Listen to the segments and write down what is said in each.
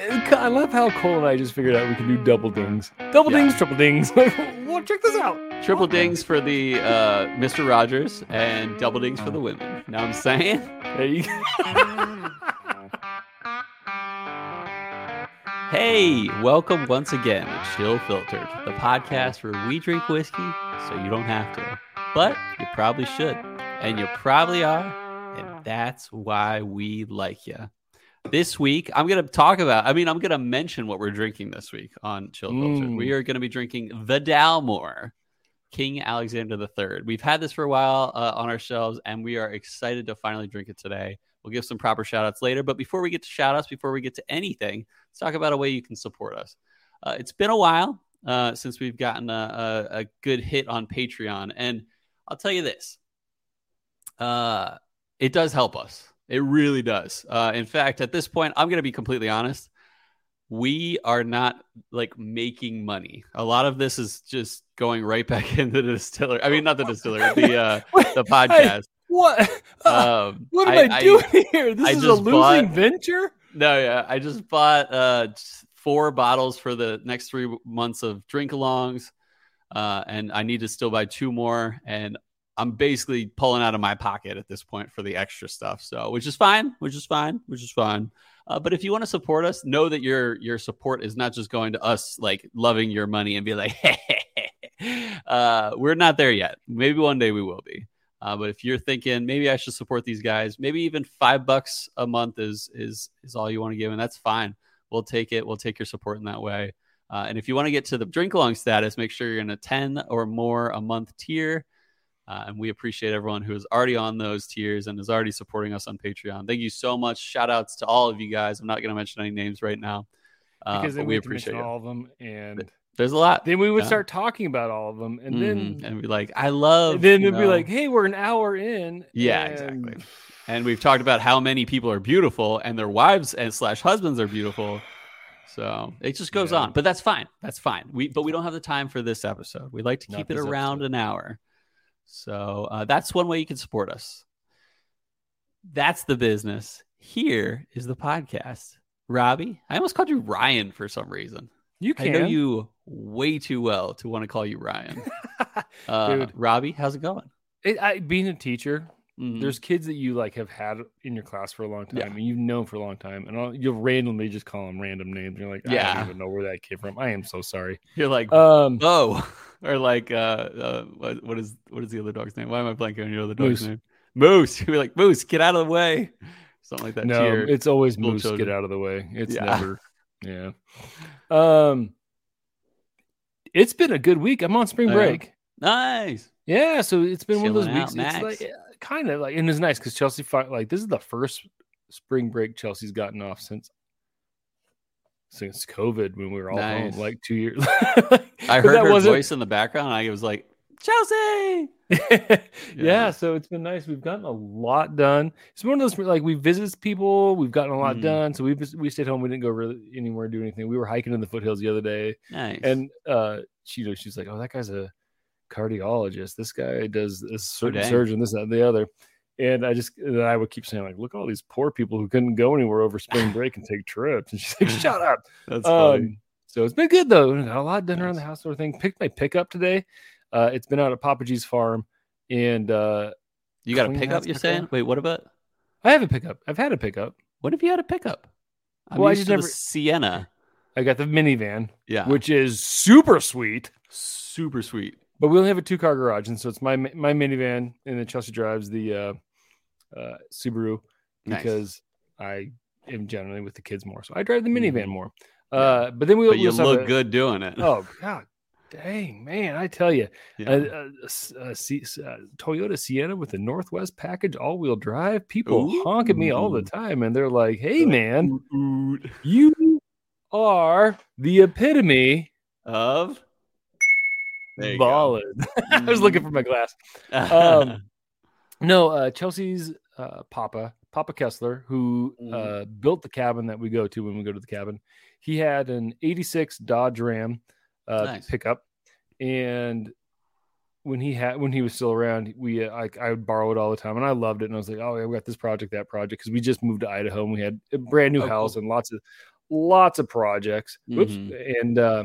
I love how Cole and I just figured out we can do double dings, double Yeah. dings, triple dings. Like, well, check this out. Triple dings for the uh, Mr. Rogers and double dings for the women. Know what I'm saying? There you go. Hey, welcome once again to Chill Filtered, the podcast where we drink whiskey so you don't have to. But you probably should. And you probably are. And that's why we like you. This week, I'm going to talk about, I mean, I'm going to mention what we're drinking this week on Chill Filtered. Mm. We are going to be drinking the Dalmore King Alexander III. We've had this for a while uh, on our shelves, and we are excited to finally drink it today. We'll give some proper shout outs later. But before we get to shout outs, before we get to anything, let's talk about a way you can support us. Uh, it's been a while uh, since we've gotten a, a, a good hit on Patreon. And I'll tell you this uh, it does help us. It really does. Uh, in fact, at this point, I'm going to be completely honest. We are not like making money. A lot of this is just going right back into the distillery. I mean, not the distillery, the uh, the podcast. What? Um, what am I, doing here? This I is a losing bought- venture. No, yeah, I just bought uh four bottles for the next three months of drink alongs, uh, and I need to still buy two more. And I'm basically pulling out of my pocket at this point for the extra stuff. So, which is fine, which is fine, which is fine. Uh, but if you want to support us, know that your your support is not just going to us like loving your money and be like, uh, we're not there yet. Maybe one day we will be. Uh, but if you're thinking maybe I should support these guys, maybe even five bucks a month is is is all you want to give, and that's fine. We'll take it. We'll take your support in that way. Uh, and if you want to get to the drink along status, make sure you're in a ten or more a month tier. Uh, and we appreciate everyone who is already on those tiers and is already supporting us on Patreon. Thank you so much. Shout outs to all of you guys. I'm not going to mention any names right now, uh, Because then we appreciate all of them, and There's a lot. then we would Yeah. start talking about all of them, and then Mhm. and be like, I love. then it'd be like, hey, we're an hour in. Yeah, and- exactly. and we've talked about how many people are beautiful and their wives and slash husbands are beautiful so it just goes Yeah. on but that's fine that's fine we but we don't have the time for this episode we like to keep it around episode. an hour so uh, that's one way you can support us. That's the business. Here is the podcast. Robbie i almost called you ryan for some reason. You i can. know you way too well to want to call you ryan. Uh, Dude. robbie how's it going? It, I, being a teacher, Mhm. there's kids that you like have had in your class for a long time Yeah. and you've known for a long time, and you'll randomly just call them random names. You're like, I Yeah. don't even know where that came from. I am so sorry. you're like Um, Bo, or like uh, uh what, what is what is the other dog's name? Why am I blanking on your other dog's Moose. name? Moose. You're like Moose, get out of the way, something like that. no, it's always moose. children. Get out of the way. It's Yeah. never. Yeah. Um, it's been a good week. I'm on spring break. nice. Yeah, so it's been one of those Chilling out, weeks. It's like kind of like, and it's nice because Chelsea like this is the first spring break Chelsea's gotten off since since COVID when we were all Nice. home, like two years. I heard her voice in the background. And I was like Chelsea. yeah. Yeah. so it's been nice. We've gotten a lot done. It's one of those like we visit people, we've gotten a lot Mhm. done. So we we stayed home. We didn't go really anywhere do anything. We were hiking in the foothills the other day, Nice. and uh, she you know she's like, "Oh, that guy's a cardiologist. This guy does this certain dang. surgeon, this that, and the other." And I just and I would keep saying like, "Look, at all these poor people who couldn't go anywhere over spring break and take trips." And she's like, "Shut up." that's funny. Um, so it's been good though. Got a lot done around the Nice. house, sort of thing. Picked my pickup today. Uh, it's been out at Papa G's farm, and uh, you got a pickup? You're saying? Wait, what about? I have a pickup. I've had a pickup. What if you had a pickup? I'm Well, I just never- Sienna. I got the minivan, Yeah, which is super sweet. super sweet. But we only have a two car garage, and so it's my my minivan, and then Chelsea drives the uh, uh, Subaru Nice. because I am generally with the kids more, so I drive the minivan Mhm. more. Uh, but then we But you also have look a- good doing it. Oh God, dang man! I tell you, yeah. a, a- a s- a C- Toyota Sienna with the Northwest package, all wheel drive. People honk at me all the time, and they're like, "Hey, man, you are the epitome of There you go. ballad." I was looking for my glass. Um, No, uh, Chelsea's uh, Papa, Papa Kessler, who Mhm. uh, built the cabin that we go to when we go to the cabin. He had an '86 Dodge Ram uh, Nice. pickup, and when he had when he was still around, we uh, I, I would borrow it all the time, and I loved it. And I was like, oh, yeah, we got this project, that project, because we just moved to Idaho, and we had a brand new Oh, house cool. and lots of lots of projects. Whoops. Mhm. And uh,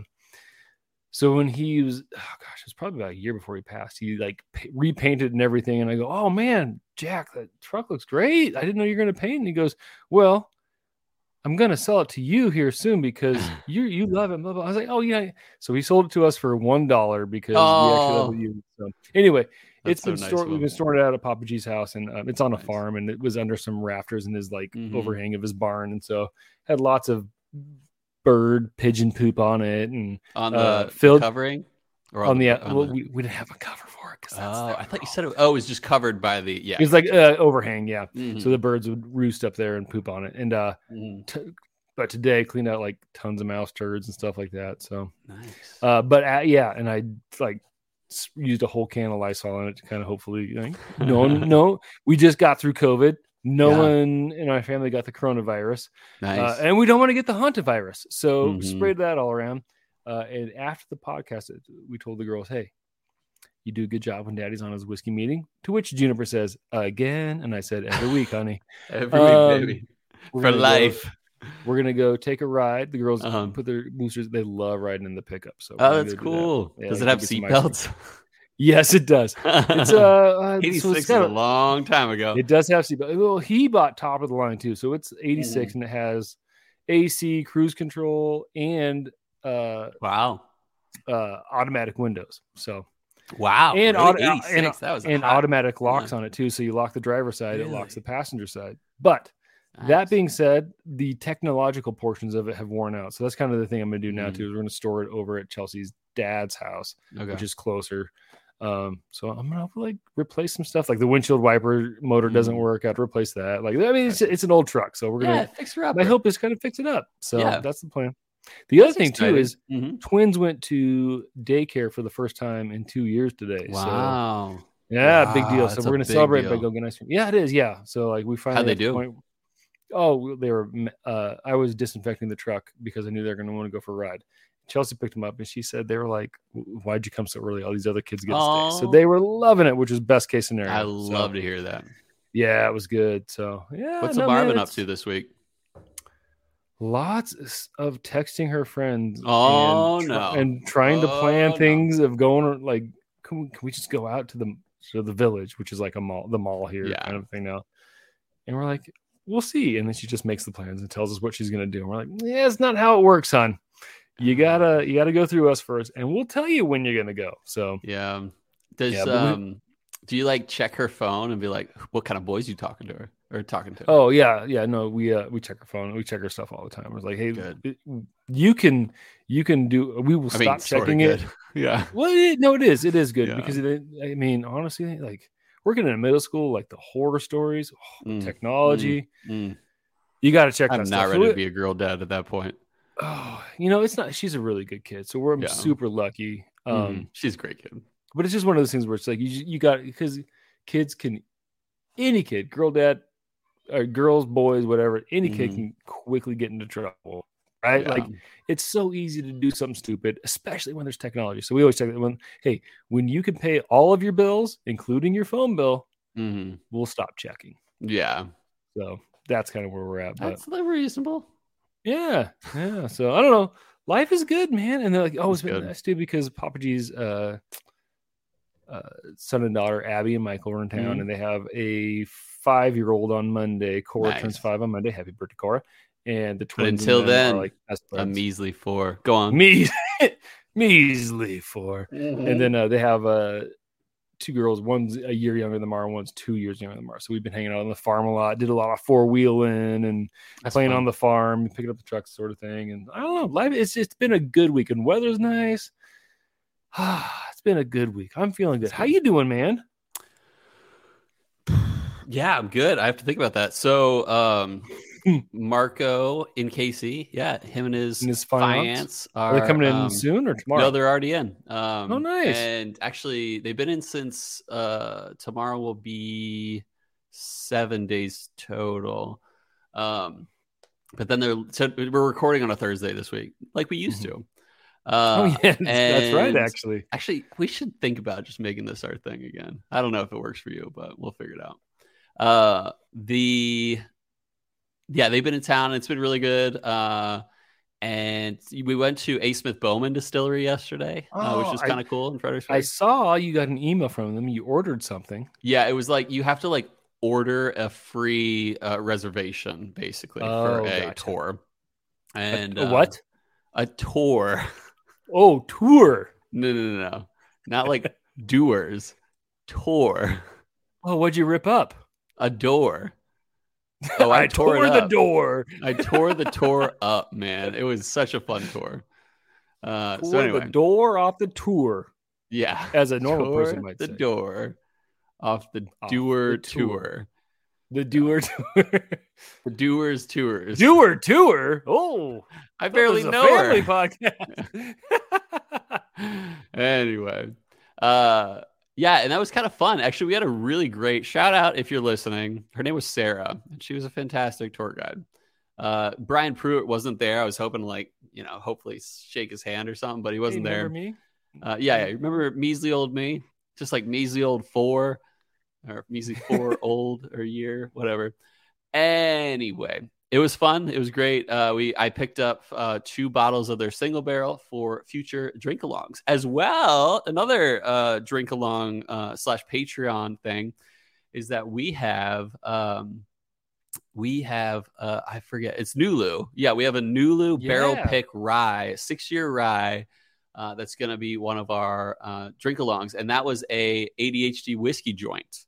so when he was, oh gosh, it's probably about a year before he passed. He like pa- repainted and everything, and I go, "Oh man, Jack, that truck looks great. I didn't know you're going to paint." And he goes, "Well." I'm gonna sell it to you here soon because you you love it. Blah, blah. I was like, oh yeah. So he sold it to us for one dollar because we actually Oh. love it. You. So anyway, That's it's been nice stored. We've been storing it out at Papa G's house, and um, it's on a Nice. farm, and it was under some rafters in his like Mhm. overhang of his barn, and so had lots of bird pigeon poop on it, and on the uh, filled- covering or on the, on well, the- we, we didn't have a cover for it. oh, I thought you said it. Oh, it was just covered by the yeah. it was like uh, overhang, yeah. Mhm, So the birds would roost up there and poop on it, and uh, mhm. t- but today cleaned out like tons of mouse turds and stuff like that. So, nice. uh, but uh, yeah, and I like used a whole can of Lysol on it to kind of hopefully like, no, no, we just got through COVID. No Yeah. one in our family got the coronavirus, nice. uh, and we don't want to get the hantavirus. So Mhm. sprayed that all around. Uh, and after the podcast, we told the girls, "Hey, you do a good job when Daddy's on his whiskey meeting." To which Juniper says, "Again," and I said, "Every week, honey." Every um, week, baby. For gonna go- life. we're gonna go take a ride. The girls Uh-huh. put their boosters. They love riding in the pickup. So Oh, that's do that. cool. Yeah, Does it have seatbelts? Yes, it does. It's uh, uh so 86 it's is a long time ago. it does have seatbelt. Well, he bought top of the line too, so it's 86 Mm-hmm. and it has AC, cruise control, and uh, wow. uh, automatic windows. So Wow. and really? auto, and, that was and automatic locks Yeah. on it too. So you lock the driver's side, it locks the passenger side. But Nice. That being said, the technological portions of it have worn out. So that's kind of the thing I'm going to do now Mhm. too. Is we're going to store it over at Chelsea's dad's house, okay. which is closer. Um, so I'm gonna like replace some stuff. Like the windshield wiper motor doesn't Mhm. work. I have to replace that. Like I mean, it's it's an old truck, so we're gonna. fix her up. My hope is kind of fix it up. So Yeah. that's the plan. The other thing too is hmm twins went to daycare for the first time in two years today. So Wow. yeah, big deal. So we're gonna celebrate by deal. go get ice cream. Yeah, it is. Yeah. So like we finally they do? point- oh, they were. Uh, I was disinfecting the truck because I knew they were gonna want to go for a ride. Chelsea picked them up and she said they were like, "Why'd you come so early? All these other kids get to stay." So they were loving it, which was best case scenario. I So, love to hear that. Yeah, it was good. So yeah. What's no, the man, Marvin up to this week? Lots of texting her friends. Oh, and no. And trying to oh, plan Oh, no. things of going like, can we, can we just go out to the to the village, which is like a mall, the mall here, Yeah. kind of thing now. And we're like, we'll see. And then she just makes the plans and tells us what she's gonna do. And we're like, yeah, it's not how it works, hon. You gotta you gotta go through us first, and we'll tell you when you're gonna go. So Yeah. Does Yeah, we- um do you like check her phone and be like, what kind of boys you talking to her or talking to? Oh yeah, yeah. No, we uh we check her phone. We check her stuff all the time. It's like, hey, it- you can you can do. We will I stop mean, checking it. Yeah. Well, it, no, it is. It is good Yeah. because it, I mean, honestly, like working in a middle school, like the horror stories, oh, Mm, technology, Mm. you got to check I'm not stuff. ready So to be a girl dad at that point. Oh, you know, it's not. She's a really good kid, so we're Yeah. super lucky. Um, Mhm. She's a great kid. but it's just one of those things where it's like you you got because kids can any kid, girl, dad, or girls, boys, whatever, any kid Mhm. can quickly get into trouble. Right, Yeah. like it's so easy to do something stupid, especially when there's technology. So we always check that when, hey, when you can pay all of your bills, including your phone bill, Mhm. we'll stop checking. Yeah. So that's kind of where we're at. But That's reasonable. Yeah, yeah. So I don't know. Life is good, man. And they're like, oh, it's It's been nice too because Papa G's uh, uh, son and daughter, Abby and Michael, are in town, Mhm. and they have a five-year-old on Monday. Cora turns five on Monday. Happy birthday, Cora! And the twins. and until then, like best A measly four. Go on. Me, measly four. Mm-hmm. And then uh, they have uh, two girls. One's a year younger than Mara. One's two years younger than Mara. So we've been hanging out on the farm a lot. Did a lot of four wheeling and That's playing fun. on the farm, picking up the trucks, sort of thing. And I don't know, life. It's it's been a good week, and weather's nice. it's been a good week. I'm feeling good. How you doing, man? Yeah, I'm good. I have to think about that. So, um, Marco in KC, yeah, him and his, And his finance? finance Are are, they coming in um, soon or tomorrow? No, they're already in. Um, Oh, nice. And actually, they've been in since uh, tomorrow will be seven days total. Um, but then they're so we're recording on a Thursday this week, like we used to. Mm-hmm. oh Uh, yeah, that's right. Actually, Actually, we should think about just making this our thing again. I don't know if it works for you, but we'll figure it out. Uh, the yeah, they've been in town. And it's been really good. Uh, and we went to A. Smith Bowman Distillery yesterday, uh, which Oh, was kind of cool in Fredericksburg. I saw you got an email from them. You ordered something. Yeah, it was like you have to like order a free uh, reservation basically for Oh, a gotcha. tour. And a uh, what? A tour. Oh, tour. No, no, no, no. Not like doers. Tour. Oh, what'd you rip up? A door. Oh, I, tore, it the door. I tore the tour up, man. It was such a fun tour. Uh, Tore so anyway, the door off the tour, yeah. as a normal Tore person might the say. door off the Off doer the tour. tour. The doer tour. The doers tours. doer tour. Oh, I barely this was a know family her. podcast. anyway, uh, yeah, and that was kind of fun. Actually, we had a really great shout out if you're listening. Her name was Sarah, and she was a fantastic tour guide. Uh, Brian Prewitt wasn't there. I was hoping, like, you know, hopefully shake his hand or something, but he wasn't Hey, there. me? Uh, yeah, yeah, remember measly old me, just like measly old four, or measly four old or year, whatever. Anyway, it was fun. It was great. Uh, we I picked up uh, two bottles of their single barrel for future drink alongs as well. Another uh, drink along uh, slash Patreon thing is that we have um, we have uh, I forget it's Nulu. Yeah, we have a Nulu barrel pick rye, six year rye. Uh, that's going to be one of our uh, drink alongs, and that was a ADHD whiskey joint.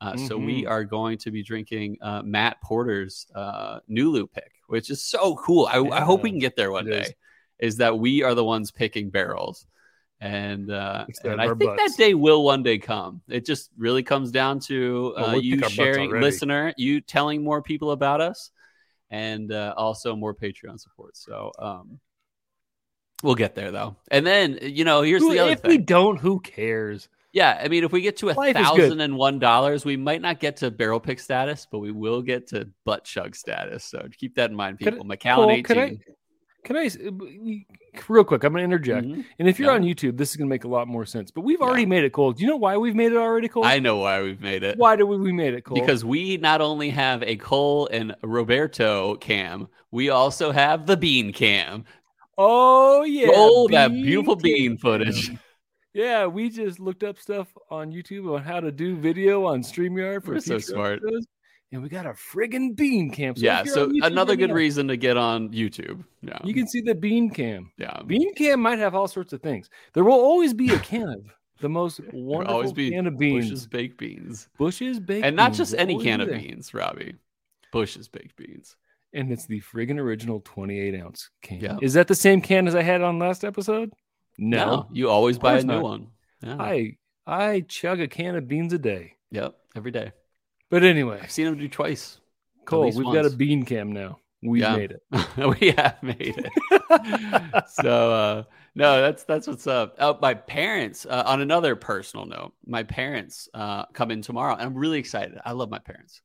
Uh, So we Mhm. are going to be drinking uh, Matt Porter's uh, Nulu pick, which is so cool. I, I hope we can get there one it day. is. Is. that we are the ones picking barrels, and uh, and I think butts. that day will one day come. It just really comes down to Oh, uh, we'll you sharing, listener, you telling more people about us, and uh, also more Patreon support. So um, we'll get there though. And then you know, here's Who- the other if thing. we don't, who cares? Yeah, I mean, if we get to a Life is good. thousand and one dollars, we might not get to barrel pick status, but we will get to butt chug status. So keep that in mind, Can people. Macallan eighteen. can I- Can I real quick? I'm going to interject. Mhm. And if you're Yeah. on YouTube, this is going to make a lot more sense. But we've Yeah. already made it, Cole. Do you know why we've made it already, Cole? I know why we've made it. Why do we, we made it, Cole? Because we not only have a Cole and Roberto cam, we also have the bean cam. oh yeah, Roll that beautiful bean cam. footage. Yeah, we just looked up stuff on YouTube on how to do video on StreamYard for We're so smart. episodes, and we got a friggin' bean cam. So yeah, so YouTube another good reason to get on YouTube. Yeah, You can see the bean cam. yeah. Bean cam might have all sorts of things. There will always be a can of the most wonderful always be can of beans. Bush's baked beans, Bushes baked and not just any can of beans, Robbie. Bush's baked beans. And it's the friggin' original 28 ounce can. Yeah. Is that the same can as I had on last episode? No. you always buy a new not. one. Yeah. I I chug a can of beans a day. Yep, every day. But anyway, I've seen him do twice. Cole, least we've got a bean cam now. We Yeah. made it. we have made it. so uh no, that's that's what's up. Oh, my parents. Uh, on another personal note, my parents uh, come in tomorrow, and I'm really excited. I love my parents,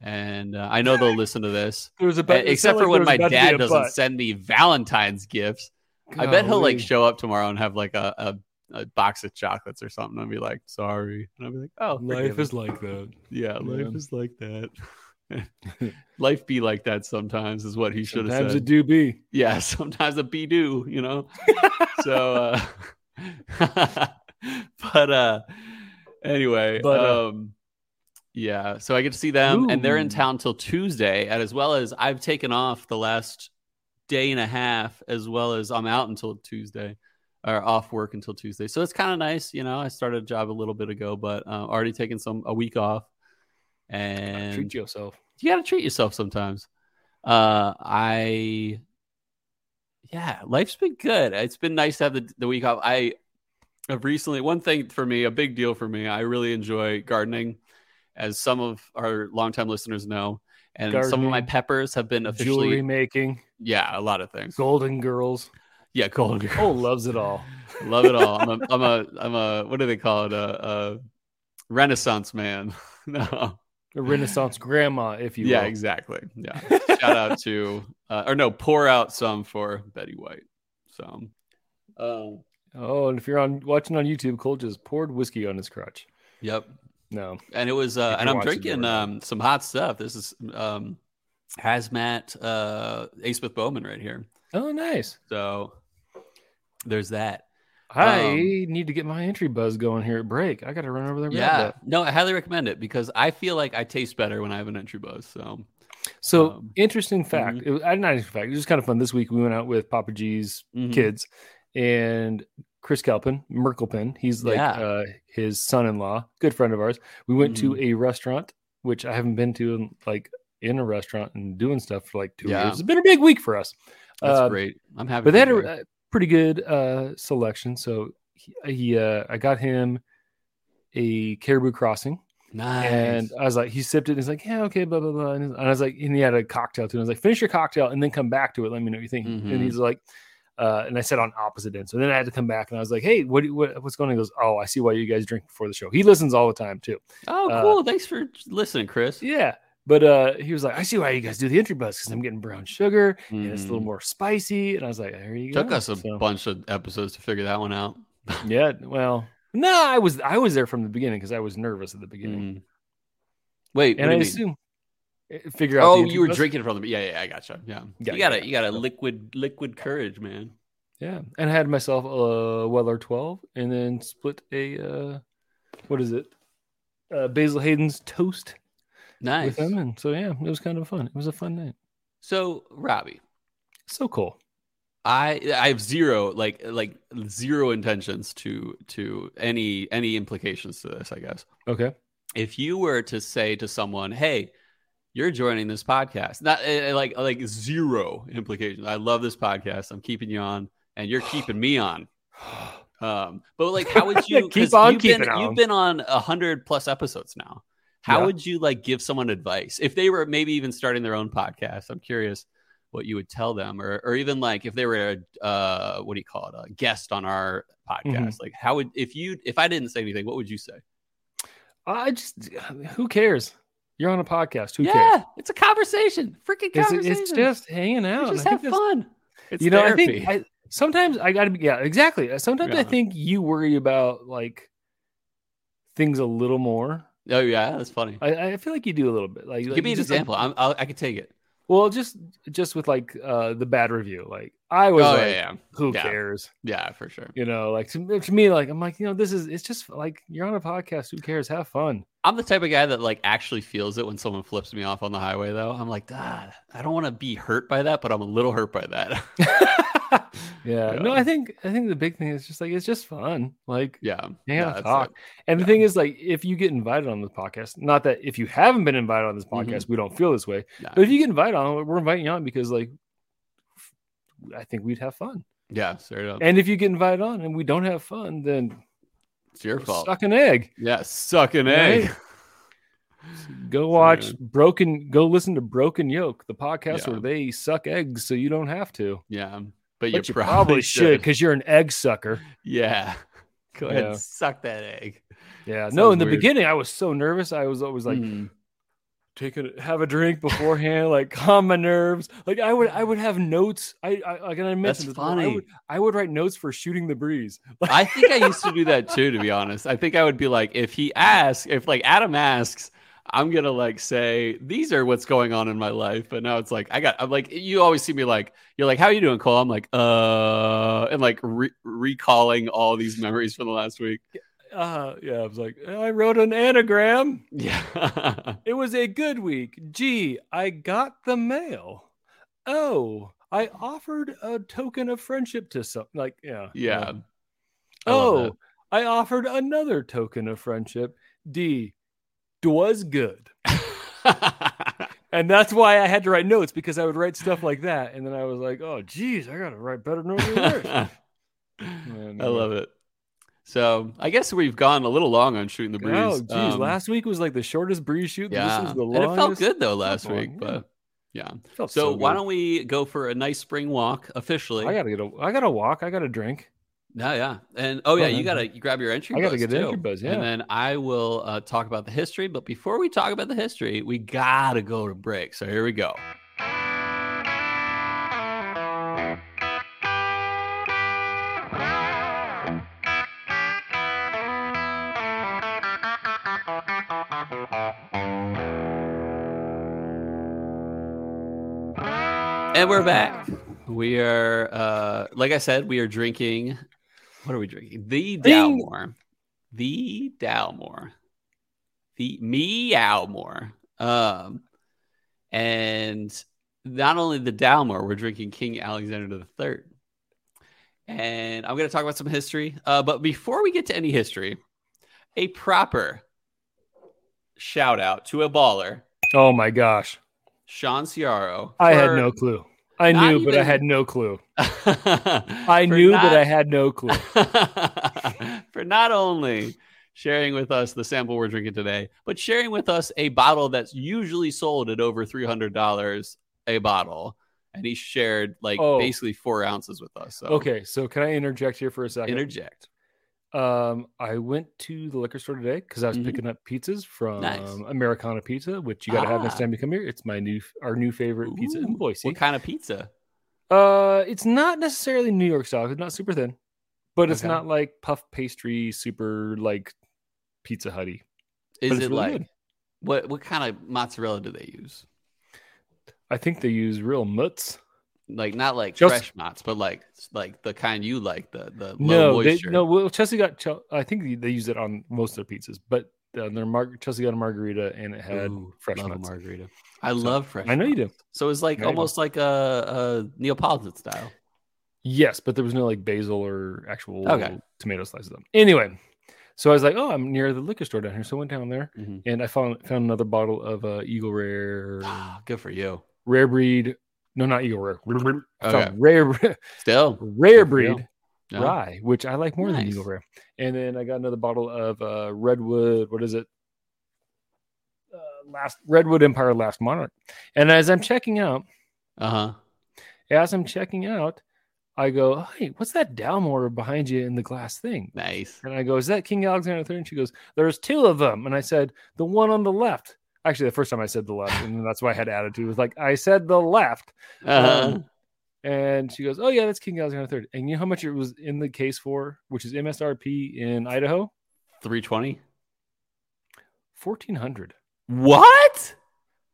and uh, I know they'll listen to this. About Uh, except for when my dad doesn't send me Valentine's gifts. I bet he'll like show up tomorrow and have like a, a, a box of chocolates or something. I'll be like, sorry, and I'll be like, oh, life is like that. yeah, life Yeah. is like that. life be like that sometimes is what he should have Sometimes said it do be. yeah sometimes a be do you know so uh but uh anyway But, uh, um yeah so i get to see them and they're in town till tuesday and as well as i've taken off the last day and a half as well as i'm out until tuesday or off work until tuesday so it's kind of nice you know i started a job a little bit ago but uh, already taken some a week off and Treat yourself. you got to treat yourself sometimes. Uh, I, yeah, life's been good. It's been nice to have the, the week off. I have recently, one thing for me, a big deal for me, I really enjoy gardening, as some of our longtime listeners know. And some of my peppers have been officially, Jewelry making, yeah, a lot of things. golden girls. Yeah, golden girl. Oh, loves it all. Love it all. I'm a, I'm a, I'm a, what do they call it? A, a Renaissance man. no. A Renaissance grandma, if you yeah, will. exactly. Yeah. Shout out to, uh, or no, pour out some for Betty White. So, um, Oh, and if you're on watching on YouTube, Cole just poured whiskey on his crotch. yep. No. And it was, uh, and I'm drinking um, some hot stuff. This is um, hazmat uh, Isaac Bowman right here. Oh, nice. So there's that. I Um, need to get my entry buzz going here at break. I got to run over there. Yeah, no, I highly recommend it because I feel like I taste better when I have an entry buzz. So So Um, interesting fact. It was, not interesting fact. It was just kind of fun. This week we went out with Papa G's mhm. kids and Chris Kelpin, Merkelpin. He's like Yeah. uh, his son-in-law, good friend of ours. We went to Mm-hmm. a restaurant, which I haven't been to in, like in a restaurant and doing stuff for like two Yeah. years. It's been a big week for us. that's Uh, great. I'm happy. but they had a, a pretty good uh, selection. So he, he uh, I got him a Caribou Crossing. nice. And I was like, he sipped it. And he's like, yeah, okay, blah blah blah. And I was like, and he had a cocktail too. And I was like, finish your cocktail and then come back to it. Let me know what you think. Mhm. And he's like, uh, and I said on opposite end. So then I had to come back and I was like, hey, what, what what's going on? He goes, oh, I see why you guys drink before the show. He listens all the time too. oh, uh, cool. Thanks for listening, Chris. Yeah. But uh, he was like, I see why you guys do the entry bus because I'm getting brown sugar and it's a little Mhm. more spicy. And I was like, there you go. Took us a So, bunch of episodes to figure that one out. yeah. Well, no, I was I was there from the beginning because I was nervous at the beginning, Mhm. Wait, and I assume figure out. Oh, entry you were drinking from the. Yeah, yeah, I gotcha. Yeah, Yeah, you got to yeah. you got to So- liquid liquid courage, man. Yeah, and I had myself a Weller 12 and then split a uh what is it? Uh Basil Hayden's toast Nice. with them and so yeah, it was kind of fun. It was a fun night. So, Robbie, So cool. I I have zero like like zero intentions to to any any implications to this. I guess Okay. if you were to say to someone, "Hey, you're joining this podcast," not uh, like like zero implications. I love this podcast. I'm keeping you on, and you're keeping me on. Um, but like, how would you keep on you've keeping been, on. You've been on a hundred plus episodes now. How Yeah. would you like give someone advice if they were maybe even starting their own podcast? I'm curious what you would tell them, or or even like if they were a uh, what do you call it, a guest on our podcast. Mhm. Like, how would if you if I didn't say anything, what would you say? I just who cares? You're on a podcast. Who yeah, cares? it's a conversation. Freaking conversation. it's just hanging You out. just I have fun. It's you know, therapy. I think I, sometimes I got to be yeah, exactly. Sometimes I think you worry about like things a little more. oh yeah, that's funny. I, I feel like you do a little bit. Like, Give like, me an just, like, example. I'm, I'll, I could take it. Well, just just with like uh the bad review, like I was oh like, yeah, yeah, who Yeah. cares? yeah, for sure. You know, like to, to me, like I'm like, you know, this is it's just like you're on a podcast. Who cares? Have fun. I'm the type of guy that like actually feels it when someone flips me off on the highway. Though I'm like, ah, I don't want to be hurt by that, but I'm a little hurt by that. yeah. No, I think I think the big thing is just like it's just fun. Like yeah, yeah, talk. it. And the thing is, like, if you get invited on this podcast, not that if you haven't been invited on this Mhm. podcast, we don't feel this way. But if you get invited on, we're inviting you on because like I think we'd have fun. yeah, straight up. And if you get invited on and we don't have fun, then It's your fault. suck an egg. Yeah, suck an egg. Go watch man. Broken. Go listen to Broken Yoke, the podcast Yeah. where they suck eggs, so you don't have to. Yeah, but, But you you probably should because you're an egg sucker. Yeah, go ahead, Yeah. and suck that egg. Yeah. No, in the weird. beginning, I was so nervous. I was always like, Mm. Take a have a drink beforehand, like calm my nerves. Like I would, I would have notes. I, I like, and I mentioned this before, I funny. would, I would write notes for shooting the breeze. Like, I think I used to do that too, to be honest. I think I would be like, if he asks, if like Adam asks, I'm gonna like say these are what's going on in my life. But now it's like I got, I'm like, you always see me like, you're like, how are you doing, Cole? I'm like, uh, and like re- recalling all these memories from the last week. Uh, yeah, I was like, I wrote an anagram. Yeah, It was a good week. Gee, I got the mail. Oh, I offered a token of friendship to some. Like, yeah, yeah. I Oh, I offered another token of friendship. D was good. And that's why I had to write notes because I would write stuff like that. And then I was like, oh, geez, I got to write better notes than this. I love it. So I guess we've gone a little long on shooting the breeze. Oh, geez. Um, last week was like the shortest breeze shoot. yeah, This is the and it felt good though last long, week, yeah. but yeah. Felt So, why don't we go for a nice spring walk officially? I gotta get a I gotta walk. I gotta drink. yeah, yeah, and oh yeah, Oh, you man. gotta you grab your entry. I gotta get too. entry buzz, yeah. and then I will uh, talk about the history. But before we talk about the history, we gotta go to break. So here we go. And we're back. We are, uh, like I said, we are drinking. What are we drinking? The. Dalmore. The Dalmore. The Meowmore. Um, and not only the Dalmore, we're drinking King Alexander III. And I'm going to talk about some history. Uh, but before we get to any history, a proper shout out to a baller, Oh my gosh. Sean Ciaro. I had no clue. I Not knew, but I had no clue. I knew, but I had no clue. for not only sharing with us the sample we're drinking today, but sharing with us a bottle that's usually sold at over three hundred dollars a bottle, and he shared like Oh. basically four ounces with us. So Okay, so can I interject here for a second? interject. Um, I went to the liquor store today because I was Mhm. picking up pizzas from Nice. Americana Pizza, which you got to have next Ah. time you come here. It's my new, our new favorite pizza in Boise. What kind of pizza? Uh, it's not necessarily New York style. It's not super thin, but it's Okay. not like puff pastry, super like Pizza Hutty. Is it really like good. what? What kind of mozzarella do they use? I think they use real mutts. Like not like Just- fresh mozz, but like like the kind you like the the low No, they, moisture. no. Well, Chelsea got. I think they, use it on most of their pizzas, but uh, their mar- Chelsea got a margarita and it had Ooh, fresh love nuts. margarita. I love fresh. I know you do. So it's like I almost like a, a Neapolitan style. Yes, but there was no like basil or actual Okay. tomato slices. Them. Anyway, so I was like, oh, I'm near the liquor store down here, so I went down there Mhm. and I found found another bottle of uh, Eagle Rare Good for you. rare breed. No, not Eagle Rare. Okay. rare Still, rare Good for you. breed Yeah. rye, which I like more than Nice. Eagle Rare. And then I got another bottle of uh, Redwood. What is it? Uh, last Redwood Empire Lost Monarch. And as I'm checking out, Uh huh. as I'm checking out, I go, "Hey, what's that Dalmore behind you in the glass thing?" Nice. And I go, "Is that King Alexander III?" And she goes, "There's two of them." And I said, "The one on the left." Actually, the first time I said the left, and that's why I had attitude. Was like I said the left. Uh-huh. Um, and she goes, "Oh yeah, that's King Alexander III." And you know how much it was in the case for, which is MSRP in Idaho, Three twenty. fourteen hundred. What?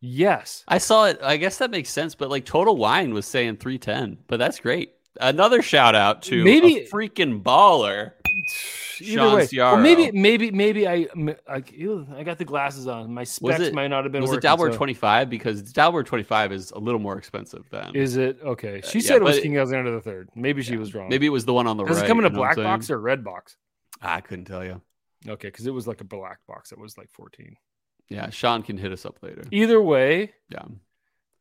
Yes, I saw it. I guess that makes sense. But like Total Wine was saying three ten. But that's great. Another shout out to Maybe- a freaking baller. Either Sean way, or maybe maybe maybe I I, ew, I got the glasses on. My specs it- might not have been. Was it working, Dalmore so- twenty five? Because Dalmore twenty five is a little more expensive than. Is it okay? Uh, she yeah, said it was King Alexander the Third. Maybe she was wrong. Maybe it was the one on the does right. it come in a you know what black box or red box? Ah, I couldn't tell you. Okay, because it was like a black box that was like fourteen. Yeah, Sean can hit us up later. Either way, Yeah.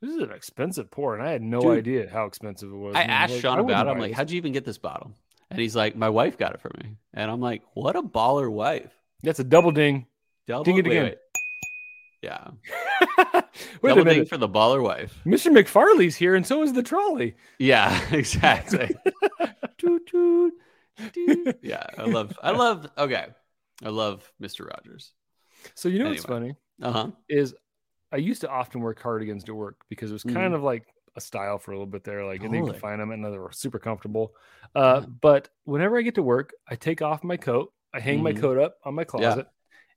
this is an expensive pour, and I had no Dude. idea how expensive it was. I And, asked like, Sean I about it. I'm like, how'd you even get this bottle? And he's like, my wife got it for me. And I'm like, what a baller wife. That's a double ding. Double, Ding it wait, again. wait. Yeah. Wait Double a minute. for the baller wife. Mr. McFeely's here, and so is the trolley. Yeah, exactly. Toot, toot, toot. yeah, I love, I love, okay. I love Mr. Rogers. So you know what's funny Uh huh. is I used to often wear cardigans to work because it was kind of like a style for a little bit there. Like, and you Mm-hmm. Totally. could find them, and they're super comfortable. Uh, But whenever I get to work, I take off my coat, I hang my Mhm. coat up on my closet,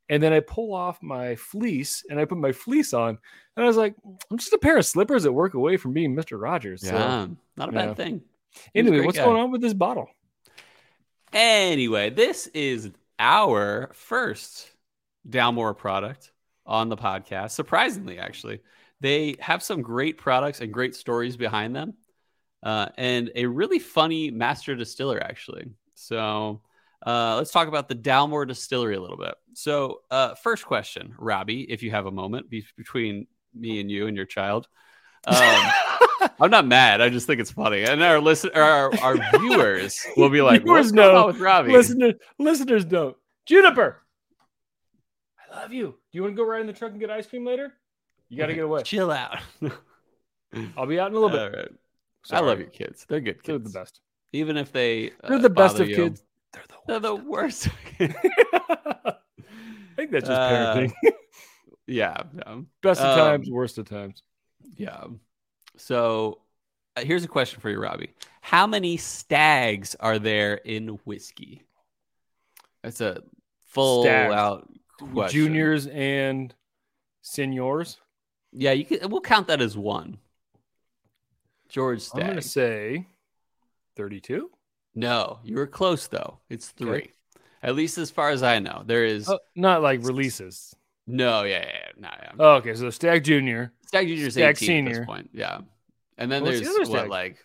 and then I pull off my fleece and I put my fleece on. And I was like, I'm just a pair of slippers that work away from being Mr. Rogers. So, Yeah. Not a bad yeah. thing. He was a anyway, what's guy. going on with this bottle? Anyway, this is our first Dalmore product on the podcast. Surprisingly, actually, they have some great products and great stories behind them, uh, and a really funny master distiller, actually. So uh, let's talk about the Dalmore Distillery a little bit. So, uh, first question, Robbie, if you have a moment be- between me and you and your child. Um, I'm not mad. I just think it's funny, and our listen, our, our viewers will be like, Viewers "What's going on with Robbie?" Listener, listeners don't. Juniper, I love you. Do you want to go ride in the truck and get ice cream later? You got to get away. Chill out. I'll be out in a little All bit. right. I love your kids. They're good kids. They're the best. Even if they They're uh, the best of you, kids. They're They're the the worst. I think that's just Uh, parenting. yeah, yeah, best of um, times, worst of times. yeah. So uh, here's a question for you, Robbie. How many stags are there in whiskey? That's a full Stags. out question. Juniors and seniors. Yeah, you can. We'll count that as one. George I'm gonna say 32. No, you were close though. It's three. Okay. At least as far as I know. There is Oh, not like releases. no, yeah, yeah, yeah, no, yeah. Oh, okay, so Stag Junior. Stag Junior's Stag 18 at Senior. this point. Yeah. And then the there's other what like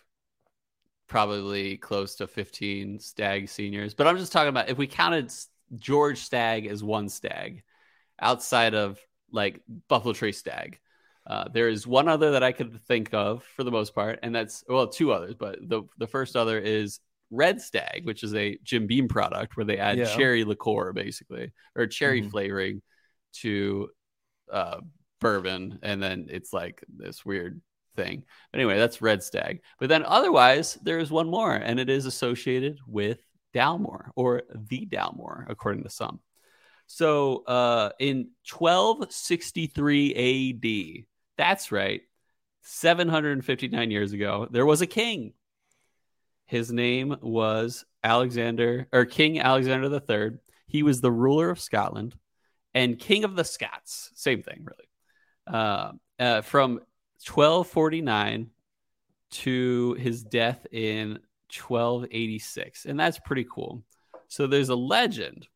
probably close to 15 Stag seniors. But I'm just talking about if we counted George Stag as one Stag outside of like Buffalo Trace Stag. Uh, there is one other that I could think of for the most part, and that's well, two others, but the the first other is Red Stag, which is a Jim Beam product where they add Yeah. cherry liqueur basically or cherry Mhm. flavoring to uh, bourbon, and then it's like this weird thing. Anyway, that's Red Stag. But then otherwise, there is one more, and it is associated with Dalmore or the Dalmore, according to some. So uh, in 1263 AD, that's right, 759 years ago, there was a king. His name was Alexander or King Alexander III. He was the ruler of Scotland and King of the Scots. Same thing, really. Uh, uh, from 1249 to his death in 1286. And that's pretty cool. So there's a legend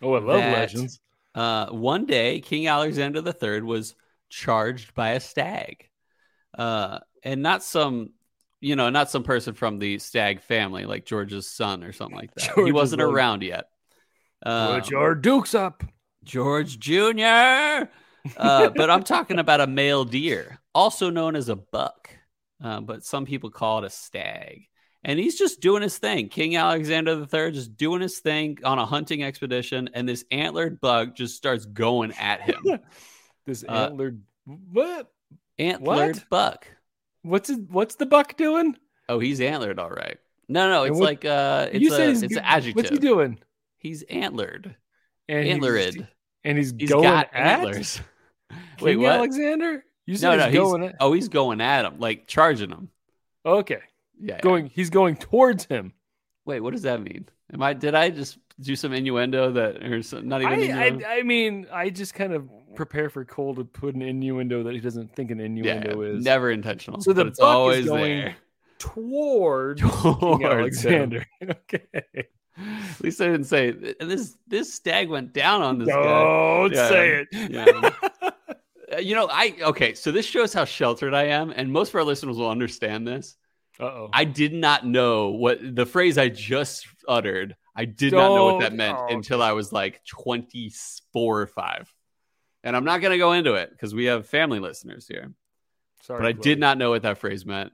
Oh, I love That- legends. uh, one day, King Alexander III was charged by a stag, uh, and not some, you know, not some person from the stag family like George's son or something like that. he wasn't around yet. Um, your dukes up. George Jr. Uh, but I'm talking about a male deer, also known as a buck, uh, but some people call it a stag. And he's just doing his thing. King Alexander III just doing his thing on a hunting expedition, and this antlered buck just starts going at him. This Uh, antlered. What? antlered What? buck. What's it, what's the buck doing? Oh, he's antlered, all right. No, no, it's what- like uh, it's you a, it's an adjective. What's he doing? He's antlered, And he's- antlered. and he's, He's going got at antlers. Wait, what? Alexander. You No, said no, he's he's going at. oh, he's going at him, like charging him. Okay, Yeah, yeah. going. He's going towards him. Wait, what does that mean? Am I did I just do some innuendo that or some, not even I. I, I mean, I just kind of prepare for Cole to put an innuendo that he doesn't think an yeah, innuendo is never intentional. So the it's always going there. towards King Towards. Alexander. okay. At least I didn't say and this. This stag went down on this guy. Don't Yeah. say it. Yeah. Uh, You know, I okay. So this shows how sheltered I am, and most of our listeners will understand this. Uh oh. I did not know what the phrase I just uttered. I did not know what that meant oh, until I was like 24 or 5. And I'm not going to go into it because we have family listeners here. Sorry, But I Chloe. did not know what that phrase meant.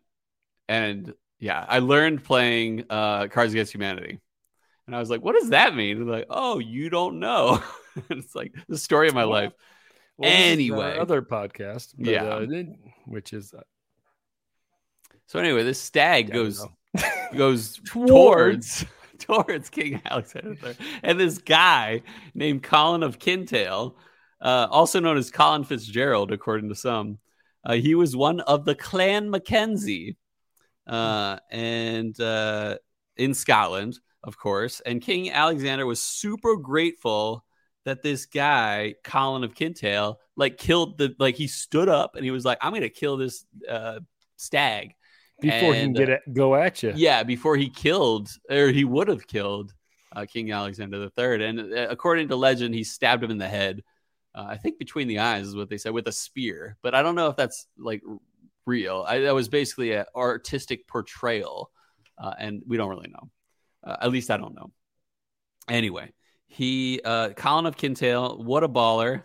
And yeah, I learned playing uh, Cards Against Humanity. And I was like, what does that mean? And like, oh, you don't know. it's like the story of my Well, life. Well, our Anyway. other podcast. but, Yeah. uh, which is uh, So anyway, this stag goes goes Towards. towards King Alexander III. And this guy named Colin of Kintail, uh, also known as Colin Fitzgerald, according to some, uh, he was one of the Clan Mackenzie, uh, and uh, in Scotland, of course. And King Alexander was super grateful that this guy Colin of Kintail like killed the like he stood up and he was like, "I'm going to kill this uh, stag." Before he can get at, go at you. Yeah, before he killed, or he would have killed uh, King Alexander III. And uh, according to legend, he stabbed him in the head. Uh, I think between the eyes is what they said with a spear, but I don't know if that's like real. I, that was basically an artistic portrayal, uh, and we don't really know. Uh, at least I don't know. Anyway, he uh, Colin of Kintail, what a baller!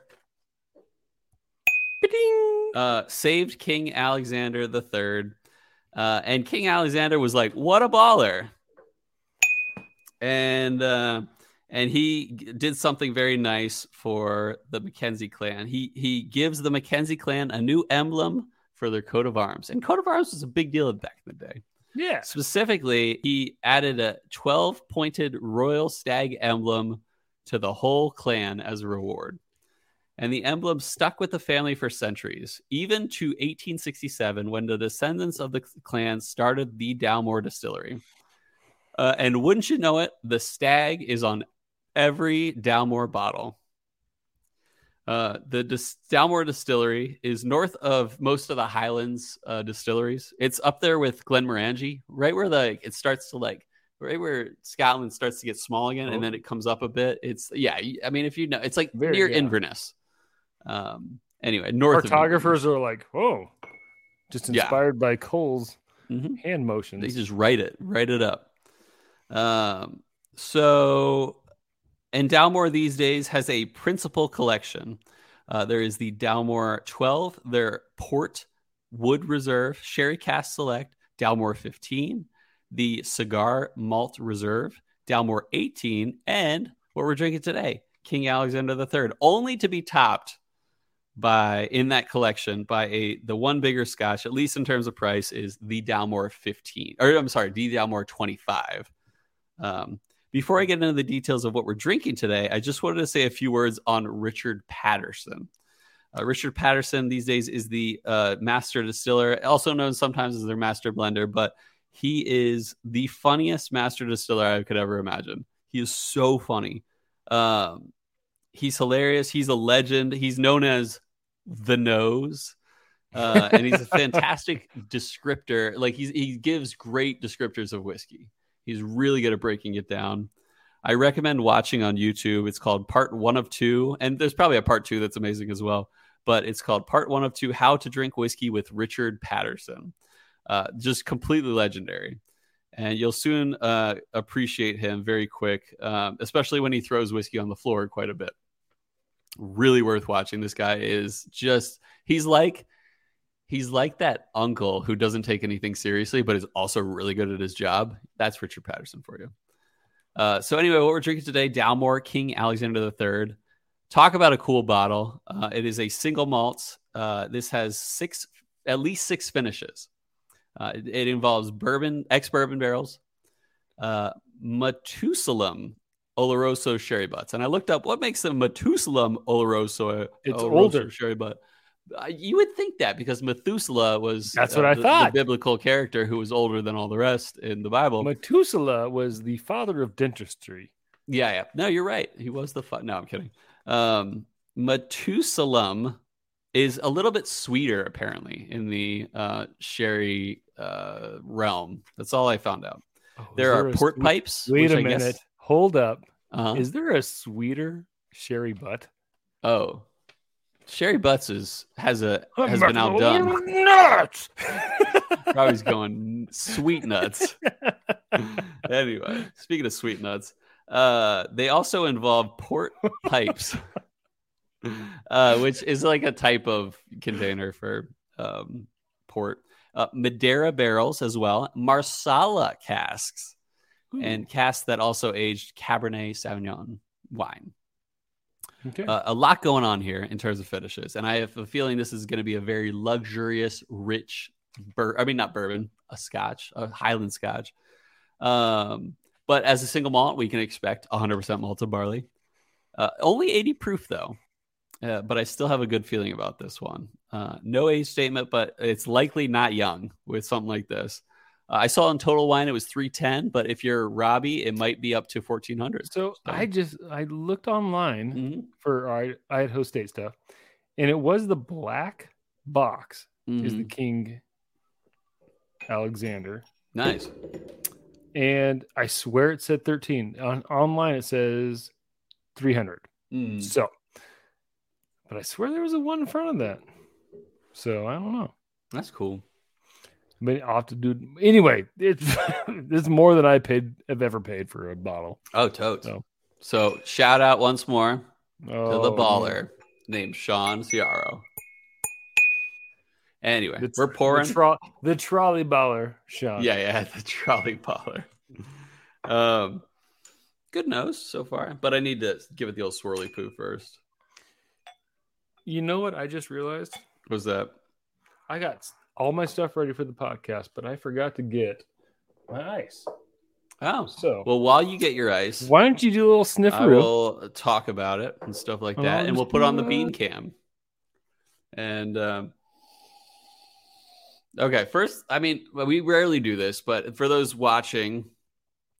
Ba-ding! uh, saved King Alexander III. Uh, and King Alexander was like, "What a baller!" And uh, and he did something very nice for the Mackenzie clan. He he gives the Mackenzie clan a new emblem for their coat of arms, and coat of arms was a big deal back in the day. Yeah. Specifically, he added a 12 pointed royal stag emblem to the whole clan as a reward. And the emblem stuck with the family for centuries, even to 1867 when the descendants of the clan started the Dalmore distillery. Uh, and wouldn't you know it, the stag is on every Dalmore bottle. Uh, the Dis- Dalmore Distillery is north of most of the Highlands uh, distilleries. It's up there with Glenmorangie, right where the it starts to like right where Scotland starts to get small again, Oh. and then it comes up a bit. It's yeah, I mean if you know, it's like Very, near yeah. Inverness. Um. Anyway, north. Cartographers are like, whoa, just Yeah. inspired by Cole's Mhm. hand motions. They just write it, write it up. Um, so, and Dalmore these days has a principal collection. Uh, there is the Dalmore 12, their Port Wood Reserve, Sherry Cask Select, Dalmore 15, the Cigar Malt Reserve, Dalmore 18, and what we're drinking today, King Alexander III, only to be topped by in that collection by a the one bigger scotch at least in terms of price is the Dalmore 15 or I'm sorry the Dalmore 25 um, before I get into the details of what we're drinking today I just wanted to say a few words on Richard Paterson. Uh, Richard Paterson these days is the uh, master distiller also known sometimes as their master blender but he is the funniest master distiller I could ever imagine. He is so funny. Um, he's hilarious. He's a legend. He's known as the nose. Uh, and he's a fantastic descriptor. Like he's he gives great descriptors of whiskey. He's really good at breaking it down. I recommend watching on YouTube. It's called Part One of Two, and there's probably a Part Two that's amazing as well. But it's called Part One of Two: How to Drink Whiskey with Richard Paterson. Uh, just completely legendary, and you'll soon uh, appreciate him very quick, um, especially when he throws whiskey on the floor quite a bit really worth watching. This guy is just he's like he's like that uncle who doesn't take anything seriously but is also really good at his job. That's Richard Paterson for you. Uh, so anyway, what we're drinking today, Dalmore King Alexander III. Talk about a cool bottle. Uh, it is a single malt. Uh, this has six, at least six finishes. Uh, it, it involves bourbon, ex bourbon barrels, uh, Matusalem Oloroso sherry butts. And I looked up what makes a Methuselah Oloroso, It's Oloroso older. sherry butt. Uh, You would think that because Methuselah was That's what I the, thought. the biblical character who was older than all the rest in the Bible. Methuselah was the father of dentistry. Yeah, yeah. No, you're right. He was the fun. No, I'm kidding. Um, Matusalem is a little bit sweeter, apparently, in the uh, sherry uh, realm. That's all I found out. Oh, There are port sweet- pipes. Wait a I guess- minute. Hold up. uh-huh. Is there a sweeter sherry butt? oh, sherry butts is has a has been outdone. Nuts. Probably going sweet nuts. anyway, speaking of sweet nuts, uh, they also involve port pipes, uh, which is like a type of container for um, port. Uh, Madeira barrels as well, Marsala casks, and cast that also aged Cabernet Sauvignon wine. okay. Uh, a lot going on here in terms of finishes, and I have a feeling this is going to be a very luxurious, rich. Bur- I mean, not bourbon, a Scotch, a Highland Scotch. Um, but as a single malt, we can expect 100% malted barley. Uh, only 80 proof though, uh, but I still have a good feeling about this one. Uh, no age statement, but it's likely not young with something like this. Uh, I saw in Total Wine it was 310, but if you're Robbie, it might be up to 1400. so I just I looked online Mhm. for our Idaho State stuff, and it was the black box is the Mhm. King Alexander, Nice. and I swear it said 13. On online it says 300. Mm. So, but I swear there was a one in front of that. So I don't know. That's cool. But I'll have to do anyway. It's it's more than I paid have ever paid for a bottle. Oh, totes. So- So shout out once more to Oh, the baller named Sean Ciaro. Anyway, The, we're pouring. the, tro- the trolley baller, Sean. yeah, yeah, the trolley baller. um, good nose so far, but I need to give it the old swirly poo first. You know what? I just realized What was that? I got all my stuff ready for the podcast, but I forgot to get my ice. Oh, So well, while you get your ice, why don't you do a little I We'll talk about it and stuff like Oh, that, and we'll put on the bean cam. And um, okay, first, I mean, we rarely do this, but for those watching,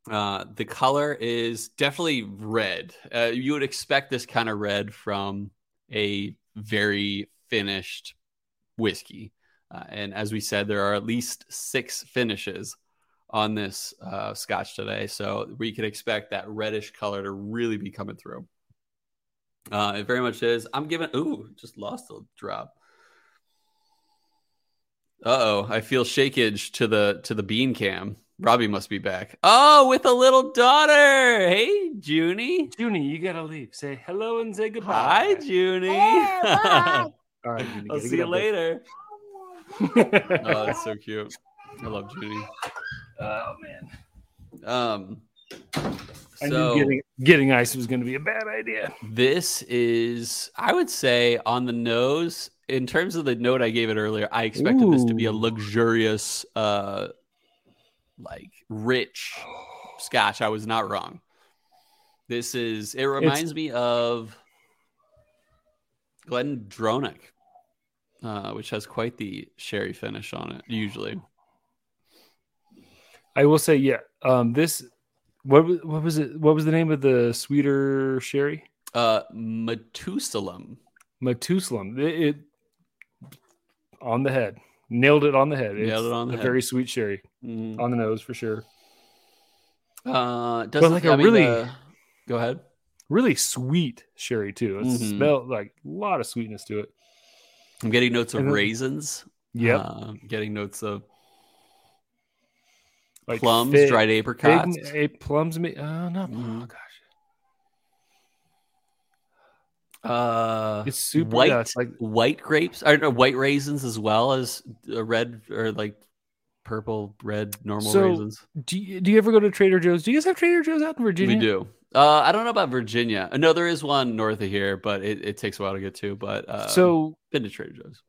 uh, the color is definitely red. Uh, you would expect this kind of red from a very finished whiskey. Uh, and as we said, there are at least six finishes on this uh, scotch today. So we can expect that reddish color to really be coming through. Uh, it very much is. I'm giving, ooh, just lost a drop. Uh oh, I feel shakage to the to the bean cam. Robbie must be back. Oh, with a little daughter. Hey, Junie. Junie, you gotta leave. Say hello and say goodbye. Hi, Junie. All right, Junie, I'll see you later. there. Oh, that's so cute. I love Judy. oh man, Um, I so knew getting getting ice was gonna be a bad idea. this is, I would say, on the nose. In terms of the note I gave it earlier, I expected this to be a luxurious, uh, like rich scotch. I was not wrong. This is. It reminds me of Glendronach, uh, which has quite the sherry finish on it. Usually, I will say, yeah. Um, this what was- what was it? What was the name of the sweeter sherry? uh, Methusalem. Methuselah. It, it on the head, nailed it on the head. Nailed It's it on the a head. very sweet sherry Mm. on the nose for sure. Uh, doesn't like I a mean, really- the- go ahead. Really sweet sherry too. It Mhm. smelled like a lot of sweetness to it. I'm getting notes of raisins. Yep, Uh, getting notes of like plums, fig- dried fig- apricots. eh, plums. ma- Oh no, Mhm. oh gosh, Uh, it's super. white, yeah, it's like white grapes, or no, white raisins as well as uh, red or like purple, red, normal So, raisins. do you, do you ever go to Trader Joe's? Do you guys have Trader Joe's out in Virginia? We do. Uh, I don't know about Virginia. No, there is one north of here, but it, it takes a while to get to. But uh, So been to Trader Joe's.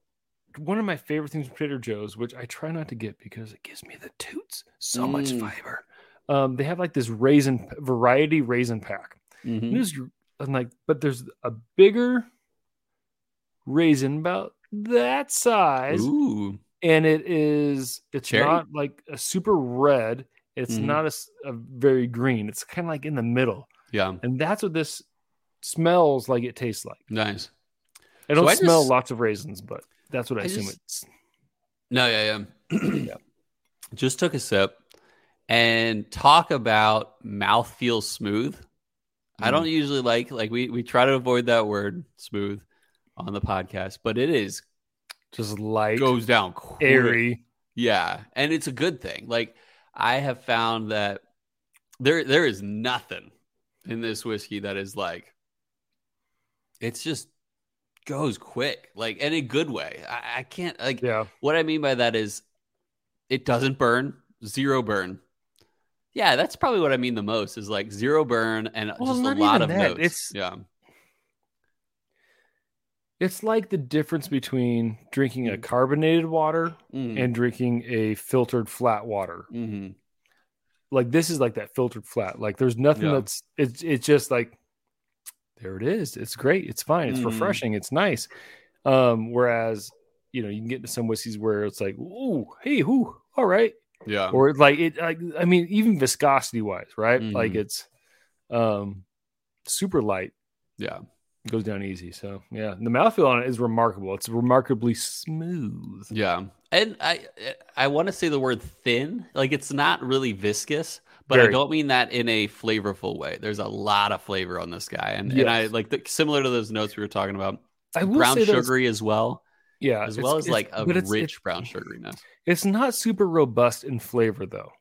one of my favorite things from Trader Joe's, which I try not to get because it gives me the toots, so much Mm. fiber. Um, they have like this raisin variety raisin pack. Mhm. I'm like, but there's a bigger raisin about that size, Ooh, and it is it's Cherry? not like a super red. It's Mhm. not a very green. It's kind of like in the middle, yeah, and that's what this smells like. It tastes like. nice. I So don't I smell just- lots of raisins, but that's what I, I assume just- it's. No, yeah, yeah. Yeah. Just took a sip and talk about mouth feels smooth. I Mm. don't usually like like we we try to avoid that word smooth on the podcast, but it is Just light, goes down quick. airy. Yeah, and it's a good thing. Like I have found that there there is nothing in this whiskey that is like it's just goes quick, like in a good way. I, I can't like Yeah. what I mean by that is it doesn't burn, zero burn. Yeah, that's probably what I mean the most is like zero burn and Well, just a lot of that. notes. It's- yeah. It's like the difference between drinking a Mm. carbonated water Mhm. and drinking a filtered flat water. Mhm. Like this is like that filtered flat. Like there's nothing Yeah. that's it's it's just like there it is. It's great. It's fine. It's Mhm. refreshing. It's nice. Um, whereas you know you can get into some whiskeys where it's like, ooh, hey, whoo, all right, Yeah. or like it. Like I mean, even viscosity wise, right? Like Mhm. it's um super light. yeah. goes down easy. So yeah, the mouthfeel on it is remarkable. It's remarkably smooth. Yeah. And I I want to say the word thin. Like it's not really viscous, but I don't mean that in a flavorful way. There's a lot of flavor on this guy. And and I like the, similar to those notes we were talking about. I will Brown sugary as well, yeah, as well as like a it's- rich it's- brown sugariness. It's not super robust in flavor though.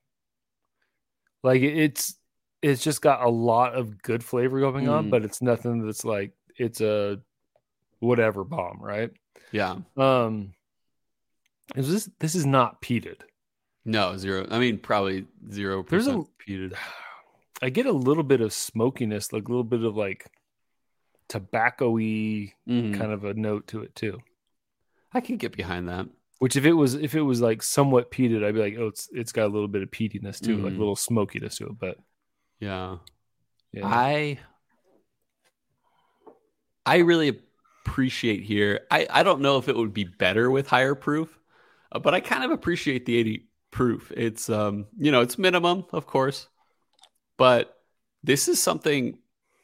Like it's it's just got a lot of good flavor going on, Mm. but it's nothing that's like it's a whatever bomb, right? Yeah. Um, is this this is not peated. No, zero. I mean, probably zero There's a- peated. I get a little bit of smokiness, like a little bit of like tobacco-y Mhm. kind of a note to it too. I can get behind that. Which if it was if it was like somewhat peated, I'd be like, oh, it's it's got a little bit of peatiness to it, like a Mhm. little smokiness to it. But Yeah. yeah, I I really appreciate here. I I don't know if it would be better with higher proof, uh, but I kind of appreciate the 80 proof. It's um, you know, it's minimum, of course. But this is something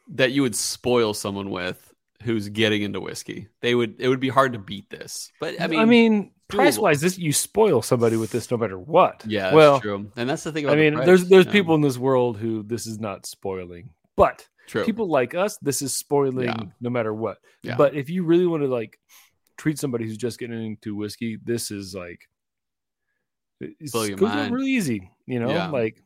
that you would spoil someone with who's getting into whiskey. They would it would be hard to beat this. But I mean I mean, price wise, this you spoil somebody with this no matter what. yeah, that's well, true. And that's the thing about I the mean, price, there's there's yeah. people in this world who this is not spoiling, but true. people like us, this is spoiling Yeah. no matter what. Yeah. But if you really want to like treat somebody who's just getting into whiskey, this is like it's Blow your goes down mind. really easy. You know, Yeah. like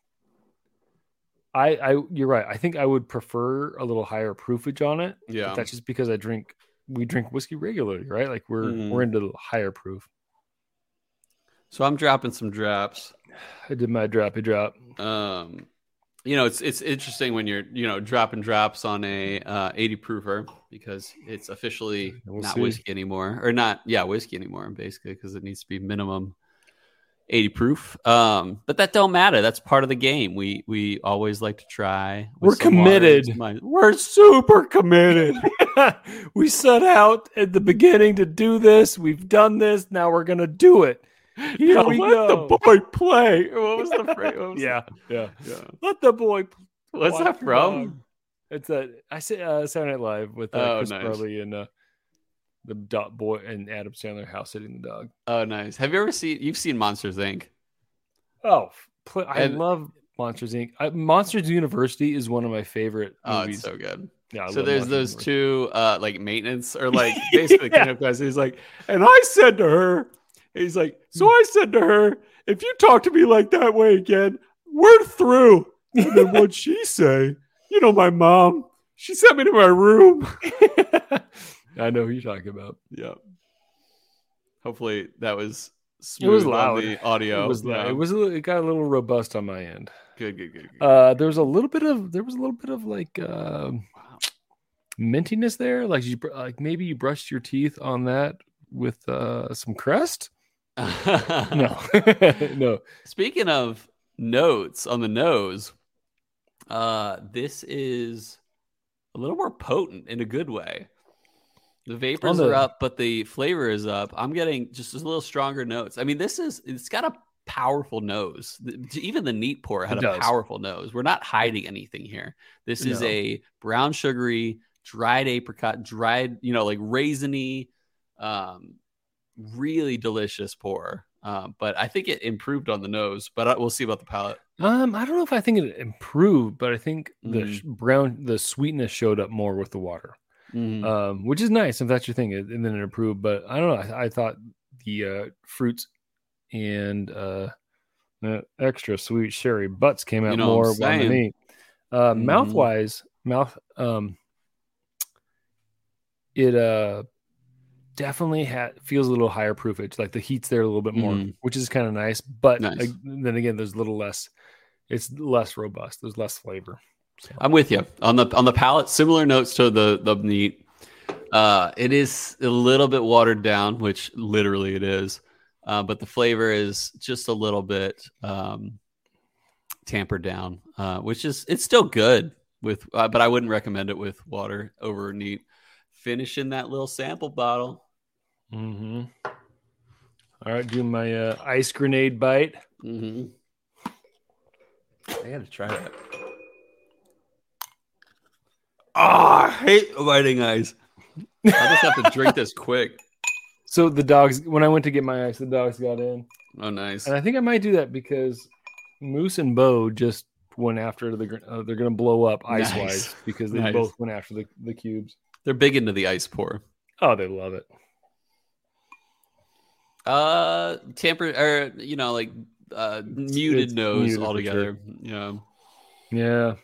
I I you're right. I think I would prefer a little higher proofage on it. but yeah. that's just because I drink we drink whiskey regularly, right? Like we're Mhm. we're into the higher proof. So I'm dropping some drops. I did my droppy drop. Um, you know, it's it's interesting when you're you know dropping drops on a uh, 80 proofer because it's officially We'll not see. whiskey anymore, or not yeah whiskey anymore, basically because it needs to be minimum 80 proof. Um, but that don't matter. That's part of the game. We we always like to try. We're some water and committed. We're super committed. we set out at the beginning to do this. We've done this. Now we're gonna do it. Here Now we let go. the boy play. What was the phrase? What was yeah, yeah. the- yeah. Let the boy. p- What's walk that from? dog. It's a. I say uh, Saturday Night Live with uh, Oh, Chris nice. Farley and uh, the dot boy and Adam Sandler house sitting the dog. Oh, nice. Have you ever seen? You've seen Monsters Inc. Oh, pl- I And- love Monsters Inc. I, Monsters University is one of my favorite Oh, movies. it's so good. yeah, I so there's Monsters those University. two uh like maintenance or like basically Yeah. cleanup guys. He's like, and I said to her, he's like, so I said to her, if you talk to me like that way again, we're through. And then what'd she say? You know, my mom, she sent me to my room. I know who you're talking about. Yeah. Hopefully that was It was smooth on loud. the audio. It was Yeah. it was a little, it got a little robust on my end. good, good, good. good. Uh, there was a little bit of there was a little bit of like uh, wow. mintiness there. Like you like maybe you brushed your teeth on that with uh, some crest. No, no. Speaking of notes on the nose, uh, this is a little more potent in a good way. The vapors the- are up, but the flavor is up. I'm getting just a little stronger notes. I mean, this is it's got a powerful nose. Even the neat pour had a powerful nose. We're not hiding anything here. This is No. a brown sugary, dried apricot, dried, you know, like raisiny, um, really delicious pour. Um, but I think it improved on the nose, but I, we'll see about the palate. Um, I don't know if I think it improved, but I think the sh- brown the sweetness showed up more with the water, Mm. um, which is nice if that's your thing, and then it improved. But I don't know. I, I thought the uh, fruits and uh, the extra sweet sherry butts came out You know more on the meat. Uh, Mhm. Mouth wise, mouth um, it uh definitely had feels a little higher proofage. Like the heat's there a little bit more, Mhm. which is kind of nice. But Nice. ag- then again, there's a little less. It's less robust. There's less flavor. So, I'm with you on the on the palate. Similar notes to the the neat. Uh, it is a little bit watered down, which literally it is. Uh, but the flavor is just a little bit um, tampered down, uh, which is it's still good with, uh, but I wouldn't recommend it with water over neat. Finishing that little sample bottle. mhm. All right, do my uh, ice grenade bite. Mm-hmm. I gotta try that. Ah, I hate biting ice. I just have to drink this quick. So the dogs, when I went to get my ice, the dogs got in, Oh, nice. and I think I might do that because Moose and Bo just went after the. Uh, they're going to blow up ice wise Nice. because they Nice. both went after the the cubes. They're big into the ice pour. Oh, they love it. Uh, tamper or you know, like uh, muted it's nose muted altogether. Yeah. Yeah.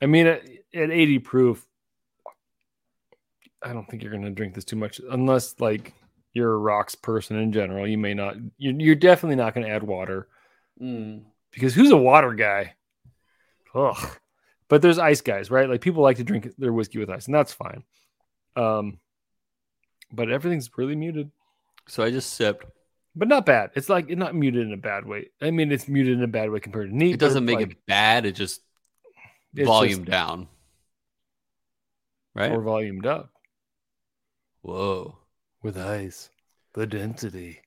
I mean, at, at 80 proof, I don't think you're going to drink this too much unless, like, you're a rocks person in general. You may not, you're, you're definitely not going to add water Mm. because who's a water guy? Ugh. But there's ice guys, right? Like, people like to drink their whiskey with ice, and that's fine. Um, but everything's really muted, So I just sipped. but not bad. It's like it's not muted in a bad way. I mean, it's muted in a bad way compared to neat. It doesn't make like- it bad. It just volume just- down. Right. or volumed up. Whoa. with ice. The density.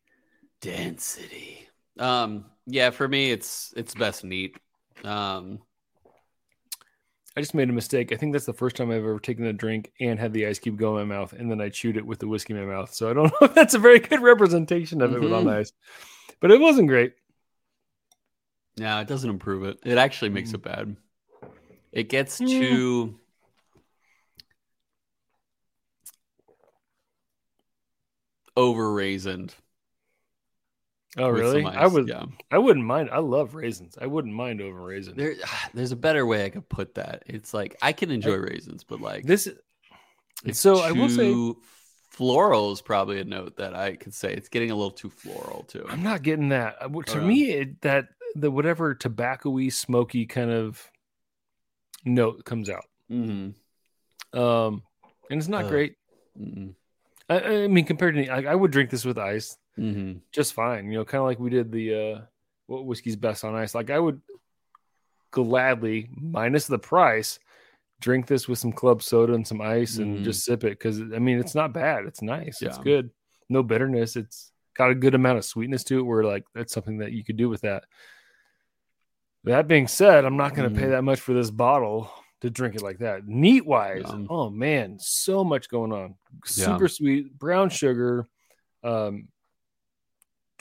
density um yeah for me it's it's best neat um I just made a mistake. I think that's the first time I've ever taken a drink and had the ice cube go in my mouth, and then I chewed it with the whiskey in my mouth. So I don't know if that's a very good representation of it with on Mhm. ice, but it wasn't great. Yeah, it doesn't improve it. It actually makes Mm. it bad. It gets Yeah. too over raisined. Oh, really? I would. Yeah. I wouldn't mind. I love raisins. I wouldn't mind over raisins. There, there's a better way I could put that. It's like I can enjoy raisins, but like This. it's so I will say- floral is probably a note that I could say it's getting a little too floral too. I'm not getting that. Uh, To Okay. me, it, that the whatever tobacco-y, smoky kind of note comes out. hmm Um, and it's not Ugh. great. hmm I, I mean, compared to like, I would drink this with ice hmm just fine. You know, kind of like we did the uh, what whiskey's best on ice. Like I would gladly, minus the price, drink this with some club soda and some ice and Mhm. just sip it because I mean it's not bad. It's nice. It's good. No bitterness. It's got a good amount of sweetness to it. Where like that's something that you could do with that. That being said, I'm not going to pay Mhm. that much for this bottle to drink it like that. Neat wise, Yeah. oh man, so much going on. Yeah. Super sweet, brown sugar, um,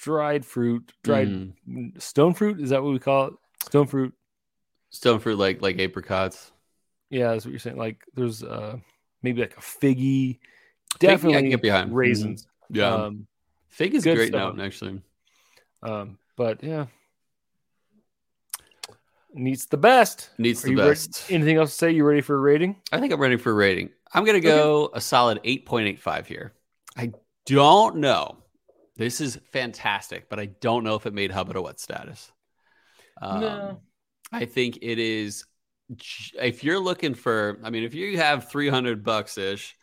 dried fruit, dried Mhm. stone fruit. Is that what we call it? Stone fruit. Stone fruit like like apricots. Yeah, that's what you're saying. Like there's uh maybe like a figgy, Fig, definitely get behind. Mhm. raisins. Yeah, Um, fig is great stuff. note actually. um, but yeah, needs the best. Needs Are the you ready- best. anything else to say? You ready for a rating? I think I'm ready for a rating. I'm gonna go a solid 8.85 here. I don't know. This is fantastic, but I don't know if it made Hubba to what status. Um, No. I think it is. If you're looking for, I mean, if you have 300 bucks ish,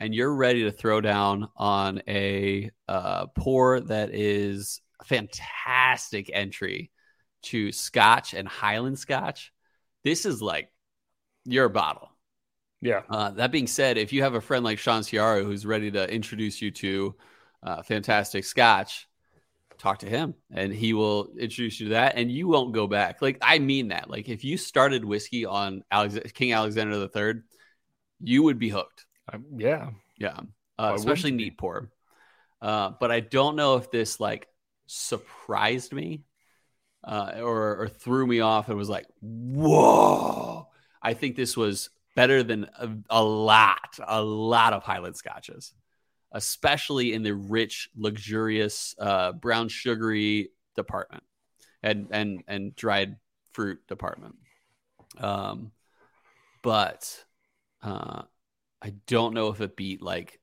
and you're ready to throw down on a uh, pour that is a fantastic entry to Scotch and Highland Scotch, this is like your bottle. Yeah. Uh, that being said, if you have a friend like Sean Ciara who's ready to introduce you to uh, fantastic Scotch, talk to him and he will introduce you to that, and you won't go back. Like I mean that. Like if you started whiskey on Alex- King Alexander III, you would be hooked. Um, yeah. Yeah, uh, especially neat pour. Uh, but I don't know if this like surprised me uh, or or threw me off and was like, whoa. I think this was better than a, a lot, a lot of Highland scotches, especially in the rich, luxurious, uh, brown sugary department and and and dried fruit department. Um, but uh, I don't know if it beat like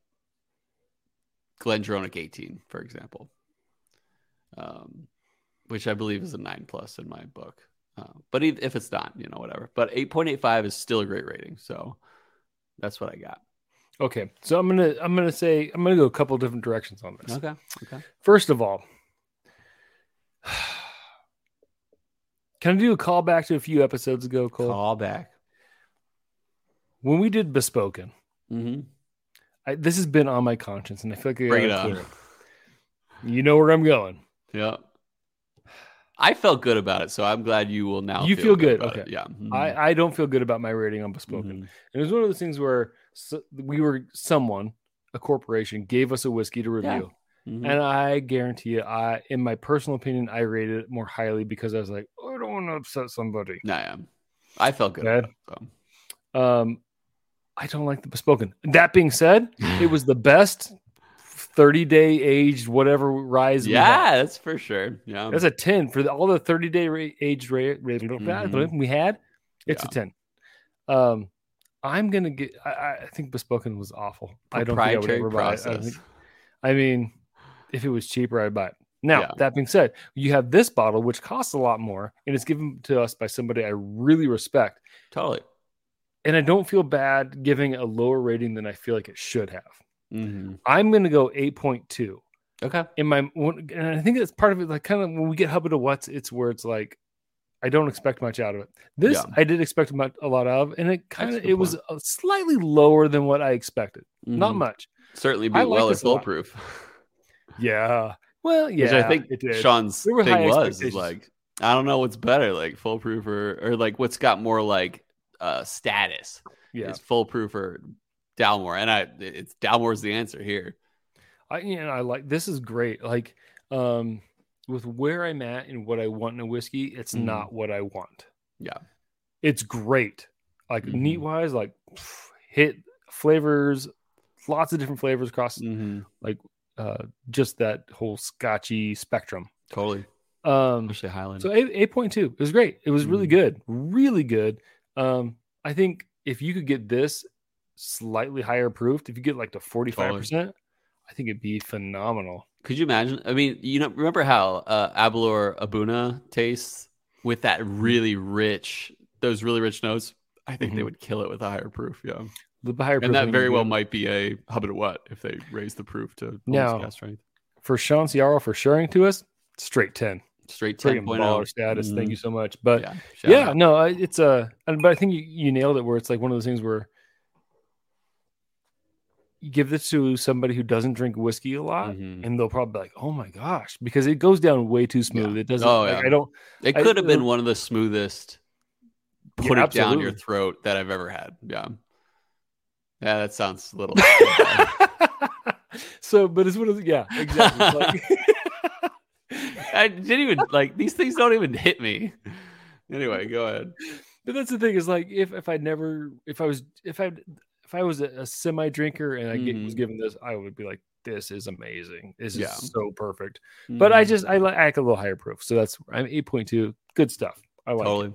Glendronach 18, for example, um, which I believe is a nine plus in my book. Uh, but if it's not, you know, whatever. But 8.85 is still a great rating. So that's what I got. Okay. So I'm gonna I'm gonna say I'm gonna go a couple different directions on this. Okay. Okay. First of all, can I do a callback to a few episodes ago, Cole? Call back. When we did Bespoken, Mm-hmm. I, this has been on my conscience, and I feel like I Bring it on. it. You know where I'm going. Yeah. I felt good about it, so I'm glad you will now. You feel good, about it. okay. Yeah. Mhm. I, I don't feel good about my rating on Bespoken. Mhm. And it was one of those things where so, we were someone, a corporation, gave us a whiskey to review. Mhm. And I guarantee you, I, in my personal opinion, I rated it more highly because I was like, "Oh, I don't want to upset somebody. Nah, yeah. I felt good. Okay. About it, so. Um, I don't like the bespoken. That being said, it was the best 30 day aged whatever rise. yeah, that's for sure. Yeah. that's a 10 for the, all the 30 day ra- aged rate Mhm. we had. It's Yeah. a 10. Um, I'm gonna get. I, I think bespoken was awful. I don't think I would ever buy it. I, think, I mean, if it was cheaper, I'd buy it. Now, Yeah. that being said, you have this bottle, which costs a lot more, and it's given to us by somebody I really respect. Totally. And I don't feel bad giving a lower rating than I feel like it should have. Mm-hmm. I'm going to go 8.2. Okay. In my, and I think it's part of it, like kind of when we get Hubba to What's, it's where it's like, I don't expect much out of it. This Yeah. I did expect much, a lot of, and it kind of, it was uh slightly lower than what I expected. Not Mhm. much. Certainly like well at this a lot. foolproof. Yeah. Well, yeah. Which I think it did. Sean's thing was like, I don't know what's better, like foolproof or or like what's got more like uh, status Yeah. is foolproof or Dalmore, and I it's Dalmore's the answer here. I you know, I like this is great. Like um with where I'm at and what I want in a whiskey, it's Mhm. not what I want. Yeah. It's great. Like Mhm. neat wise, like pff, hit flavors, lots of different flavors across Mm-hmm. uh just that whole scotchy spectrum. Totally, Um especially Highland. so eight eight point two. It was great. It was really Mhm. good. Really good. Um I think if you could get this slightly higher proofed, if you get like to 45%, I think it'd be phenomenal. Could you imagine? I mean, you know, remember how uh, Aberlour A'bunadh tastes with that really rich, those really rich notes? I think they Mhm. would kill it with a higher proof. Yeah, bit higher and that very well might be a hub and what if they raise the proof to Now- cask strength. for Sean Ciaro for sharing to us, straight 10. Straight 10.0 baller status. Thank Mhm. you so much. But yeah, yeah, no, it's a, but I think you, you nailed it where it's like one of those things where you give this to somebody who doesn't drink whiskey a lot Mhm. and they'll probably be like, oh my gosh, because it goes down way too smooth. It doesn't, Oh, like, yeah. I don't, It I- could have been one of the smoothest Yeah, put it down your throat that I've ever had. Yeah. Yeah, that sounds a little. so, but it's one of the, yeah, exactly. Like- I didn't even like these things don't even hit me. Anyway, go ahead. But that's the thing is like if if I never if I was if I if I was a, a semi drinker and I get, was mm-hmm. given this, I would be like, this is amazing. This is Yeah. so perfect. But I just I mm-hmm. like I like a little higher proof, so that's I'm eight point two. Good stuff. I like. totally.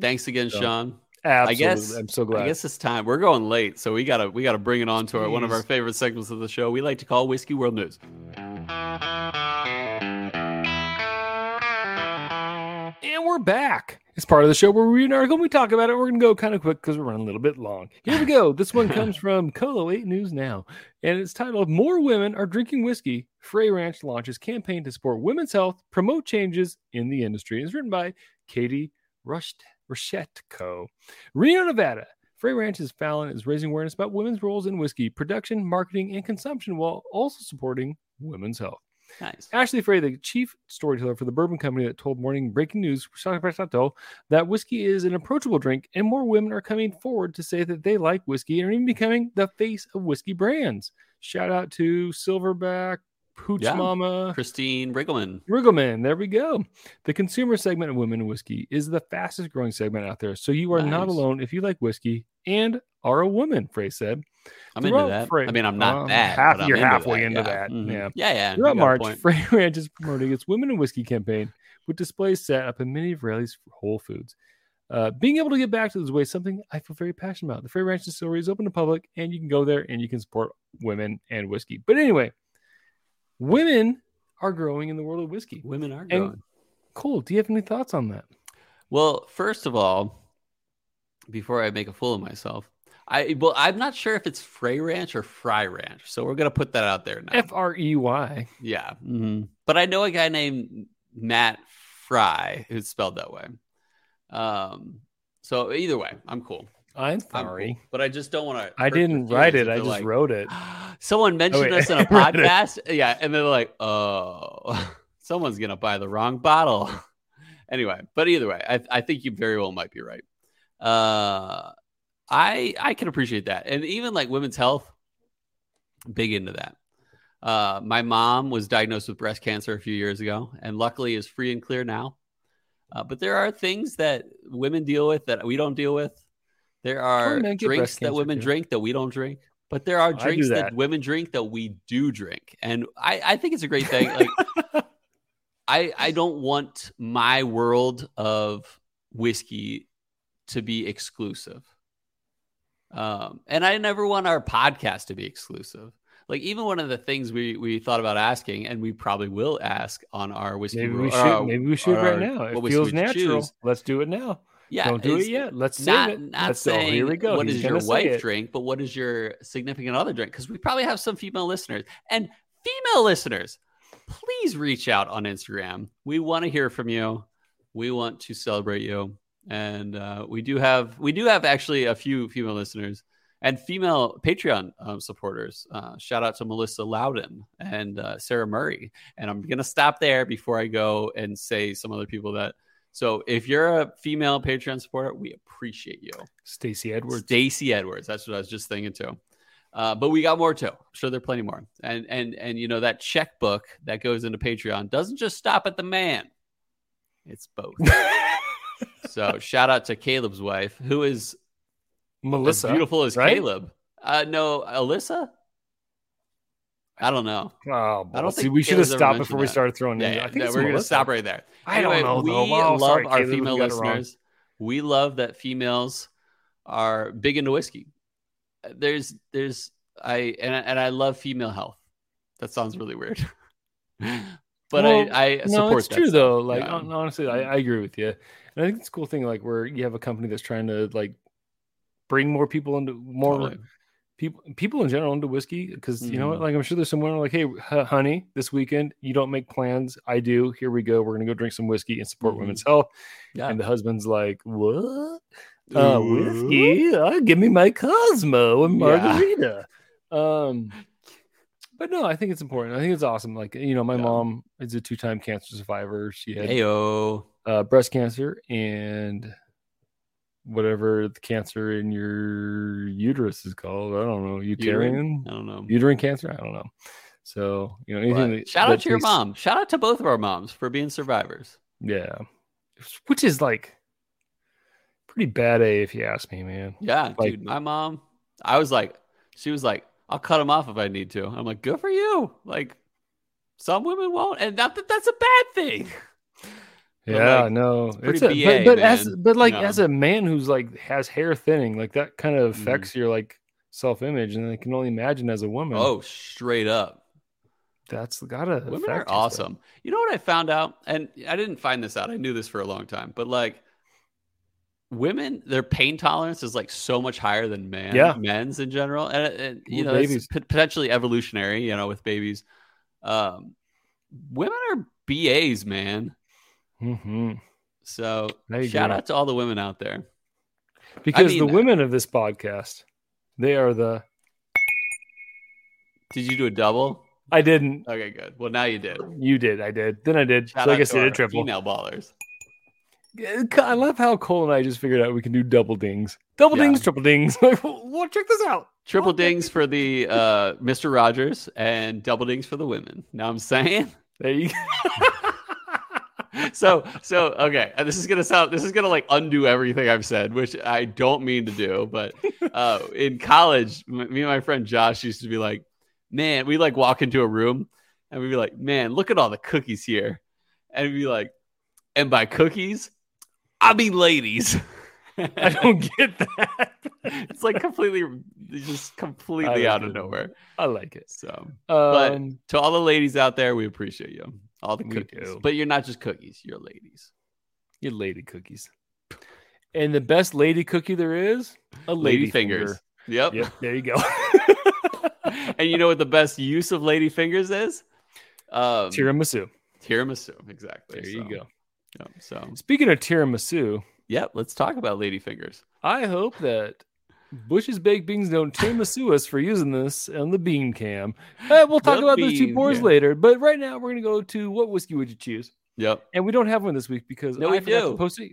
Thanks again, So, Sean. It. Absolutely. guess- I'm so glad. I guess it's time. We're going late, so we gotta we gotta bring it on to our, one of our favorite segments of the show. We like to call Whiskey World News. We're back. It's part of the show where we read an article and we talk about it. We're going to go kind of quick because we're running a little bit long. Here we go. This one comes from KOLO 8 News Now, and it's titled More Women Are Drinking Whiskey. Frey Ranch launches campaign to support women's health, promote changes in the industry. It's written by Katie Rusht- Rushetko. Reno, Nevada. Frey Ranch's Fallon is raising awareness about women's roles in whiskey production, marketing, and consumption while also supporting women's health. Nice. Ashley Frey, the chief storyteller for the bourbon company that told Morning Breaking News that whiskey is an approachable drink, and more women are coming forward to say that they like whiskey and are even becoming the face of whiskey brands. Shout out to Silverback, Pooch Yeah. Mama, Christine Riggleman. Riggleman. There we go. The consumer segment of women in whiskey is the fastest growing segment out there. So you are not alone if you like whiskey and are a woman, Frey said. I'm Throughout into that. Frey- I mean, I'm not Um, that. half- you're into halfway that. into yeah. that, Mhm. yeah. Yeah, yeah. Throughout March. Frey Ranch is promoting its Women in Whiskey campaign with displays set up in many of Raley's Whole Foods. Uh, being able to get back to this way is something I feel very passionate about. The Frey Ranch Distillery is open to public, and you can go there and you can support women and whiskey. But anyway, women are growing in the world of whiskey. Women are And- growing. Cool. Do you have any thoughts on that? Well, first of all, before I make a fool of myself, I well, I'm not sure if it's Frey Ranch or Fry Ranch, so we're gonna put that out there now. F R E Y. yeah, mhm. but I know a guy named Matt Fry who's spelled that way. Um, so either way, I'm cool. I'm I'm sorry. cool. but I just don't want to. I didn't write it. I just wrote it. Someone mentioned wait, us in a podcast. Yeah. And they're like, oh, someone's going to buy the wrong bottle. anyway, but either way, I, I think you very well might be right. Uh, I I can appreciate that. And even like women's health, big into that. Uh, my mom was diagnosed with breast cancer a few years ago and luckily is free and clear now. Uh, but there are things that women deal with that we don't deal with. There are drinks that women too. drink that we don't drink. But there are do drinks that. that. women drink that we do drink. And I, I think it's a great thing. Like I I don't want my world of whiskey to be exclusive. Um, and I never want our podcast to be exclusive. Like even one of the things we we thought about asking, and we probably will ask on our whiskey. Maybe we should. uh, maybe we should right our- now. It feels natural. choose. Let's do it now. Yeah, Don't do it yet. Let's Not it. not Let's saying Here we go. what He's does your wife drink, but what does your significant other drink? Because we probably have some female listeners and female listeners. Please reach out on Instagram. We want to hear from you. We want to celebrate you, and uh, we do have we do have actually a few female listeners and female Patreon um, supporters. Uh, shout out to Melissa Loudon and uh, Sarah Murray. And I'm gonna stop there before I go and say some other people that So if you're a female Patreon supporter, we appreciate you. Stacy Edwards. Stacy Edwards. That's what I was just thinking too. Uh, but we got more too. I'm sure there are plenty more. And and and you know that checkbook that goes into Patreon doesn't just stop at the man. It's both. so shout out to Caleb's wife, who is Melissa. as beautiful as right? Caleb. Uh, no, Alyssa. I don't know. Oh, I don't see, think we should have stopped before we started throwing Yeah, yeah, I think no, we're gonna stop right there. I don't know, We though. Wow, love sorry, our Caleb, female listeners. We love that females are big into whiskey. There's, there's, I and I- and I love female health. That sounds really weird, but Well, I, I no, support it's true stuff. though. Like Yeah. honestly, I, I agree with you. And I think it's a cool thing, like where you have a company that's trying to like bring more people into more Totally. people people in general into whiskey. Because you know what, Mhm. like I'm sure there's someone like, hey, honey, this weekend you don't make plans. I do. Here we go. We're gonna go drink some whiskey and support Mhm. women's health. yeah. And the husband's like, what? Uh, whiskey? Uh, give me my Cosmo and Yeah. margarita. Um, but no, I think it's important. I think it's awesome. Like you know, my Yeah. mom is a two-time cancer survivor. She had Heyo. uh, breast cancer and whatever the cancer in your uterus is called. I don't know, uterine, I don't know. uterine cancer. I don't know. So you know, anything. That- shout that out to your mom. Shout out to both of our moms for being survivors. Yeah, which is like pretty bad A if you ask me, man. Yeah, Like- dude. My mom, I was like, she was like, I'll cut them off if I need to. I'm like, good for you. Like, some women won't, and not that that's a bad thing. Yeah, like, no, it's it's a, BA, but, but as but like No. as a man who's like has hair thinning, like that kind of Mhm. affects your like self image, and I can only imagine as a woman. Oh, straight up. that's gotta Women affect are awesome. You know what I found out? And I didn't find this out. I knew this for a long time, but like women, their pain tolerance is like so much higher than men Yeah. men's in general. And, and you Well, know, babies. pot- potentially evolutionary, you know, with babies. Um, women are BAs, man. Mhm. So shout agree. out to all the women out there. because mean- the women of this podcast, they are the. Did you do a double? I didn't. Okay, good. Well, now you did. You did. I did. Then I did. Shout so I guess I did triple. female ballers. I love how Cole and I just figured out we can do double dings, double Yeah. dings, triple dings. Like, well, check this out. Triple dings for the uh, Mr. Rogers and double dings for the women. Now I'm saying. There you go. so so okay and this is gonna sound this is gonna like undo everything i've said which i don't mean to do but uh in college m- me and my friend josh used to be like man we like walk into a room and we'd be like man look at all the cookies here and we'd be like and by cookies i mean ladies I don't get that. it's like completely just completely I out of nowhere I like it. so Um, to all the ladies out there we appreciate you all the cookies do. but you're not just cookies you're ladies You're lady cookies. And the best lady cookie there is a lady, lady, fingers. Yep. Finger. Yep, there you go. and you know what the best use of lady fingers is? Um, tiramisu. tiramisu. Exactly. There you go. Yep. So, Speaking of tiramisu, yep. Let's talk about lady fingers. I hope that Bush's Baked Beans don't tiramisu us for using this on the bean cam. Uh, we'll talk The about those two pours yeah. later. But right now, we're going to go to what whiskey would you choose? Yep. And we don't have one this week because No, I we forgot to do. post it.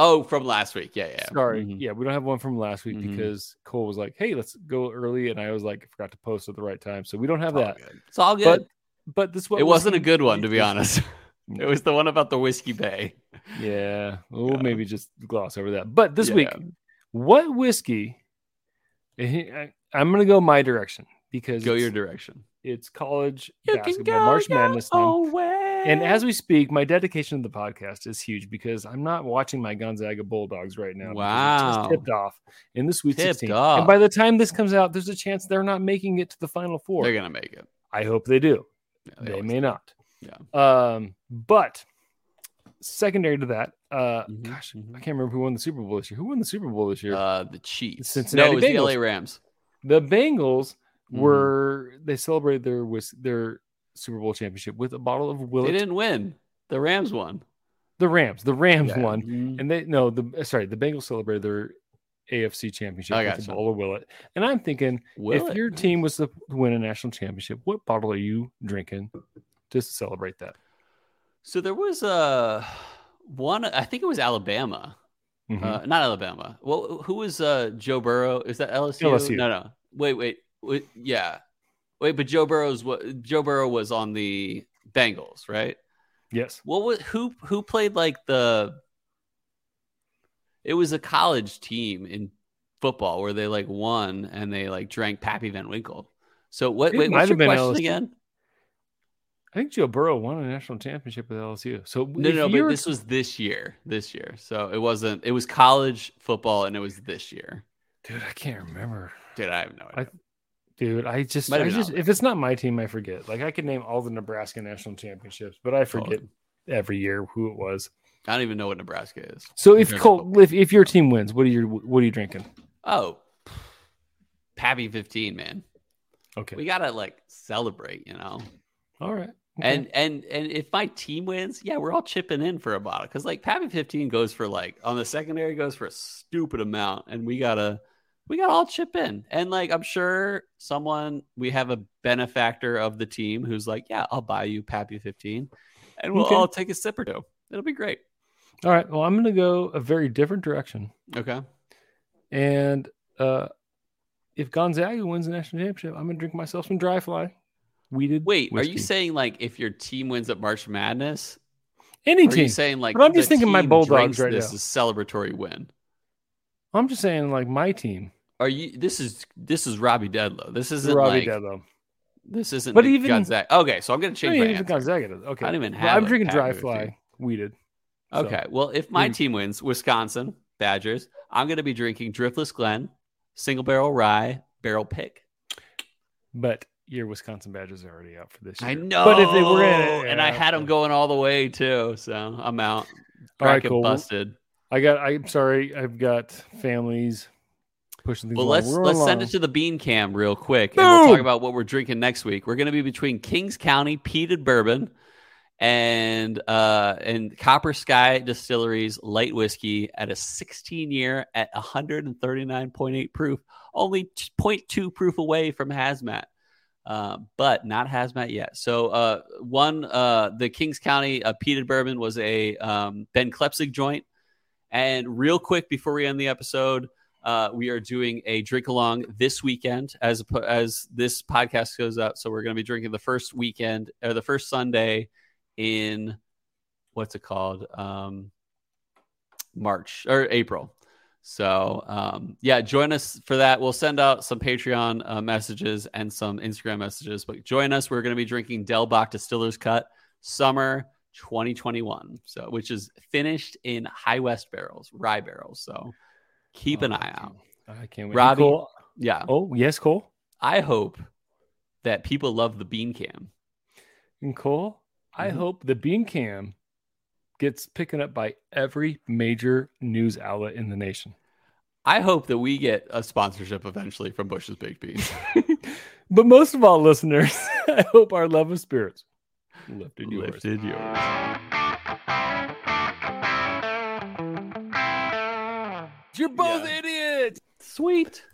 Oh, from last week. Yeah. Yeah. Sorry. Mhm. Yeah, we don't have one from last week Mhm. because Cole was like, hey, let's go early. And I was like, I forgot to post at the right time. So we don't have It's that. good. It's all good. But but this it wasn't a good one, to be honest. it was the one about the whiskey bay. Yeah, we'll Yeah. maybe just gloss over that. But this Yeah. week, what whiskey? Eh, I, am going to go my direction because Go your direction. it's college basketball, March Madness And as we speak, my dedication to the podcast is huge because I'm not watching my Gonzaga Bulldogs right now. because it just Wow. tipped off in the Sweet Tipped 16. off. And by the time this comes out, there's a chance they're not making it to the Final 4 they're gonna make it. I hope they do. Yeah, they always may not. Yeah. Um, but secondary to that, uh, Mhm, gosh, mhm. I can't remember who won the Super Bowl this year. Who won the Super Bowl this year? Uh, the Chiefs. Cincinnati no, it was the Bengals. LA Rams. the Bengals Mhm. were they celebrated their whis- their Super Bowl championship with a bottle of Willet. They didn't win. The Rams won. The Rams, the Rams Yeah. won, Mhm. and they no the sorry the Bengals celebrated their AFC championship I with a bottle of Willet. And I'm thinking, Will if it? your team was to win a national championship, what bottle are you drinking to celebrate that? So there was a one. I think it was Alabama. Mhm. Uh, not Alabama. Well, who was uh, Joe Burrow? Is that LSU? LSU. No, no. Wait, wait, wait. Yeah, wait. But Joe Burrow's what? Joe Burrow was on the Bengals, right? yes. What was who? Who played like the? It was a college team in football where they like won and they like drank Pappy Van Winkle. So what? It Wait, what's your question LSU. again? I think Joe Burrow won a national championship with LSU. So No, no, but this was this year. This year, so it wasn't. It was college football, and it was this year. dude, I can't remember. Dude, I have no idea. Dude, I just, I just, if it's not my team, I forget. Like I could name all the Nebraska national championships, but I forget every year who it was. I don't even know what Nebraska is. So if Colt, if, if your team wins, what are you, what are you drinking? Oh, Pappy fifteen, man. Okay, We gotta like celebrate, you know. All right. And and and if my team wins, yeah, we're all chipping in for a bottle because like Pappy fifteen goes for like on the secondary goes for a stupid amount, and we gotta we gotta all chip in. And like I'm sure someone we have a benefactor of the team who's like, yeah, I'll buy you Pappy fifteen, and we'll Okay. all take a sip or two. It'll be great. all right. Well, I'm going to go a very different direction. Okay. And uh, if Gonzaga wins the national championship, I'm going to drink myself some dry fly, wheated. Wait, are you saying like if your team wins at March Madness? any Or are you team? saying like But I'm just thinking my Bulldogs right this now. is celebratory win? I'm just saying like my team, Are you? This is this is Robbie Dedlow. This isn't Robbie like Dedlow. this isn't. But even- Gonzaga. Okay, so I'm gonna change yeah, my even. Gonzaga. Okay, I don't even Well, have I'm a drinking dry fly, wheated. So, Okay, well, if my Mm. team wins, Wisconsin Badgers, I'm gonna be drinking Driftless Glen, single barrel rye, barrel pick. but your Wisconsin Badgers are already out for this year. I know, But if they were in it, and I had them going all the way too, so I'm out. All right, cool. busted. I got. I'm sorry. I've got families pushing things. Well, along. let's let's send it to the bean cam real quick, and we'll talk about what we're drinking next week. We're going to be between Kings County peated bourbon and uh and Copper Sky Distilleries light whiskey at a 16 year at 139.8 proof, only t- 0.2 proof away from hazmat. Uh, but not hazmat yet. So, uh, one, uh, the Kings County uh, peated bourbon was a um, Ben Klepsig joint. And real quick before we end the episode, uh, we are doing a drink along this weekend as as this podcast goes up. So we're going to be drinking the first weekend or the first Sunday in what's it called? Um, March or April. So um, yeah, join us for that. We'll send out some Patreon uh, messages and some Instagram messages. But join us. We're going to be drinking Del Bac Distillers Cut Summer 2021. So which is finished in High West barrels, rye barrels. So keep an Oh, eye out. I can't wait. Robbie. Cole- Yeah, Oh yes, Cole. I hope that people love the bean cam. And Cole, I Mhm. hope the bean cam gets picking up by every major news outlet in the nation. I hope that we get a sponsorship eventually from Bush's Baked Beans. but most of all, listeners, I hope our love of spirits lifted yours. Lifted yours. You're both Yeah. idiots. Sweet.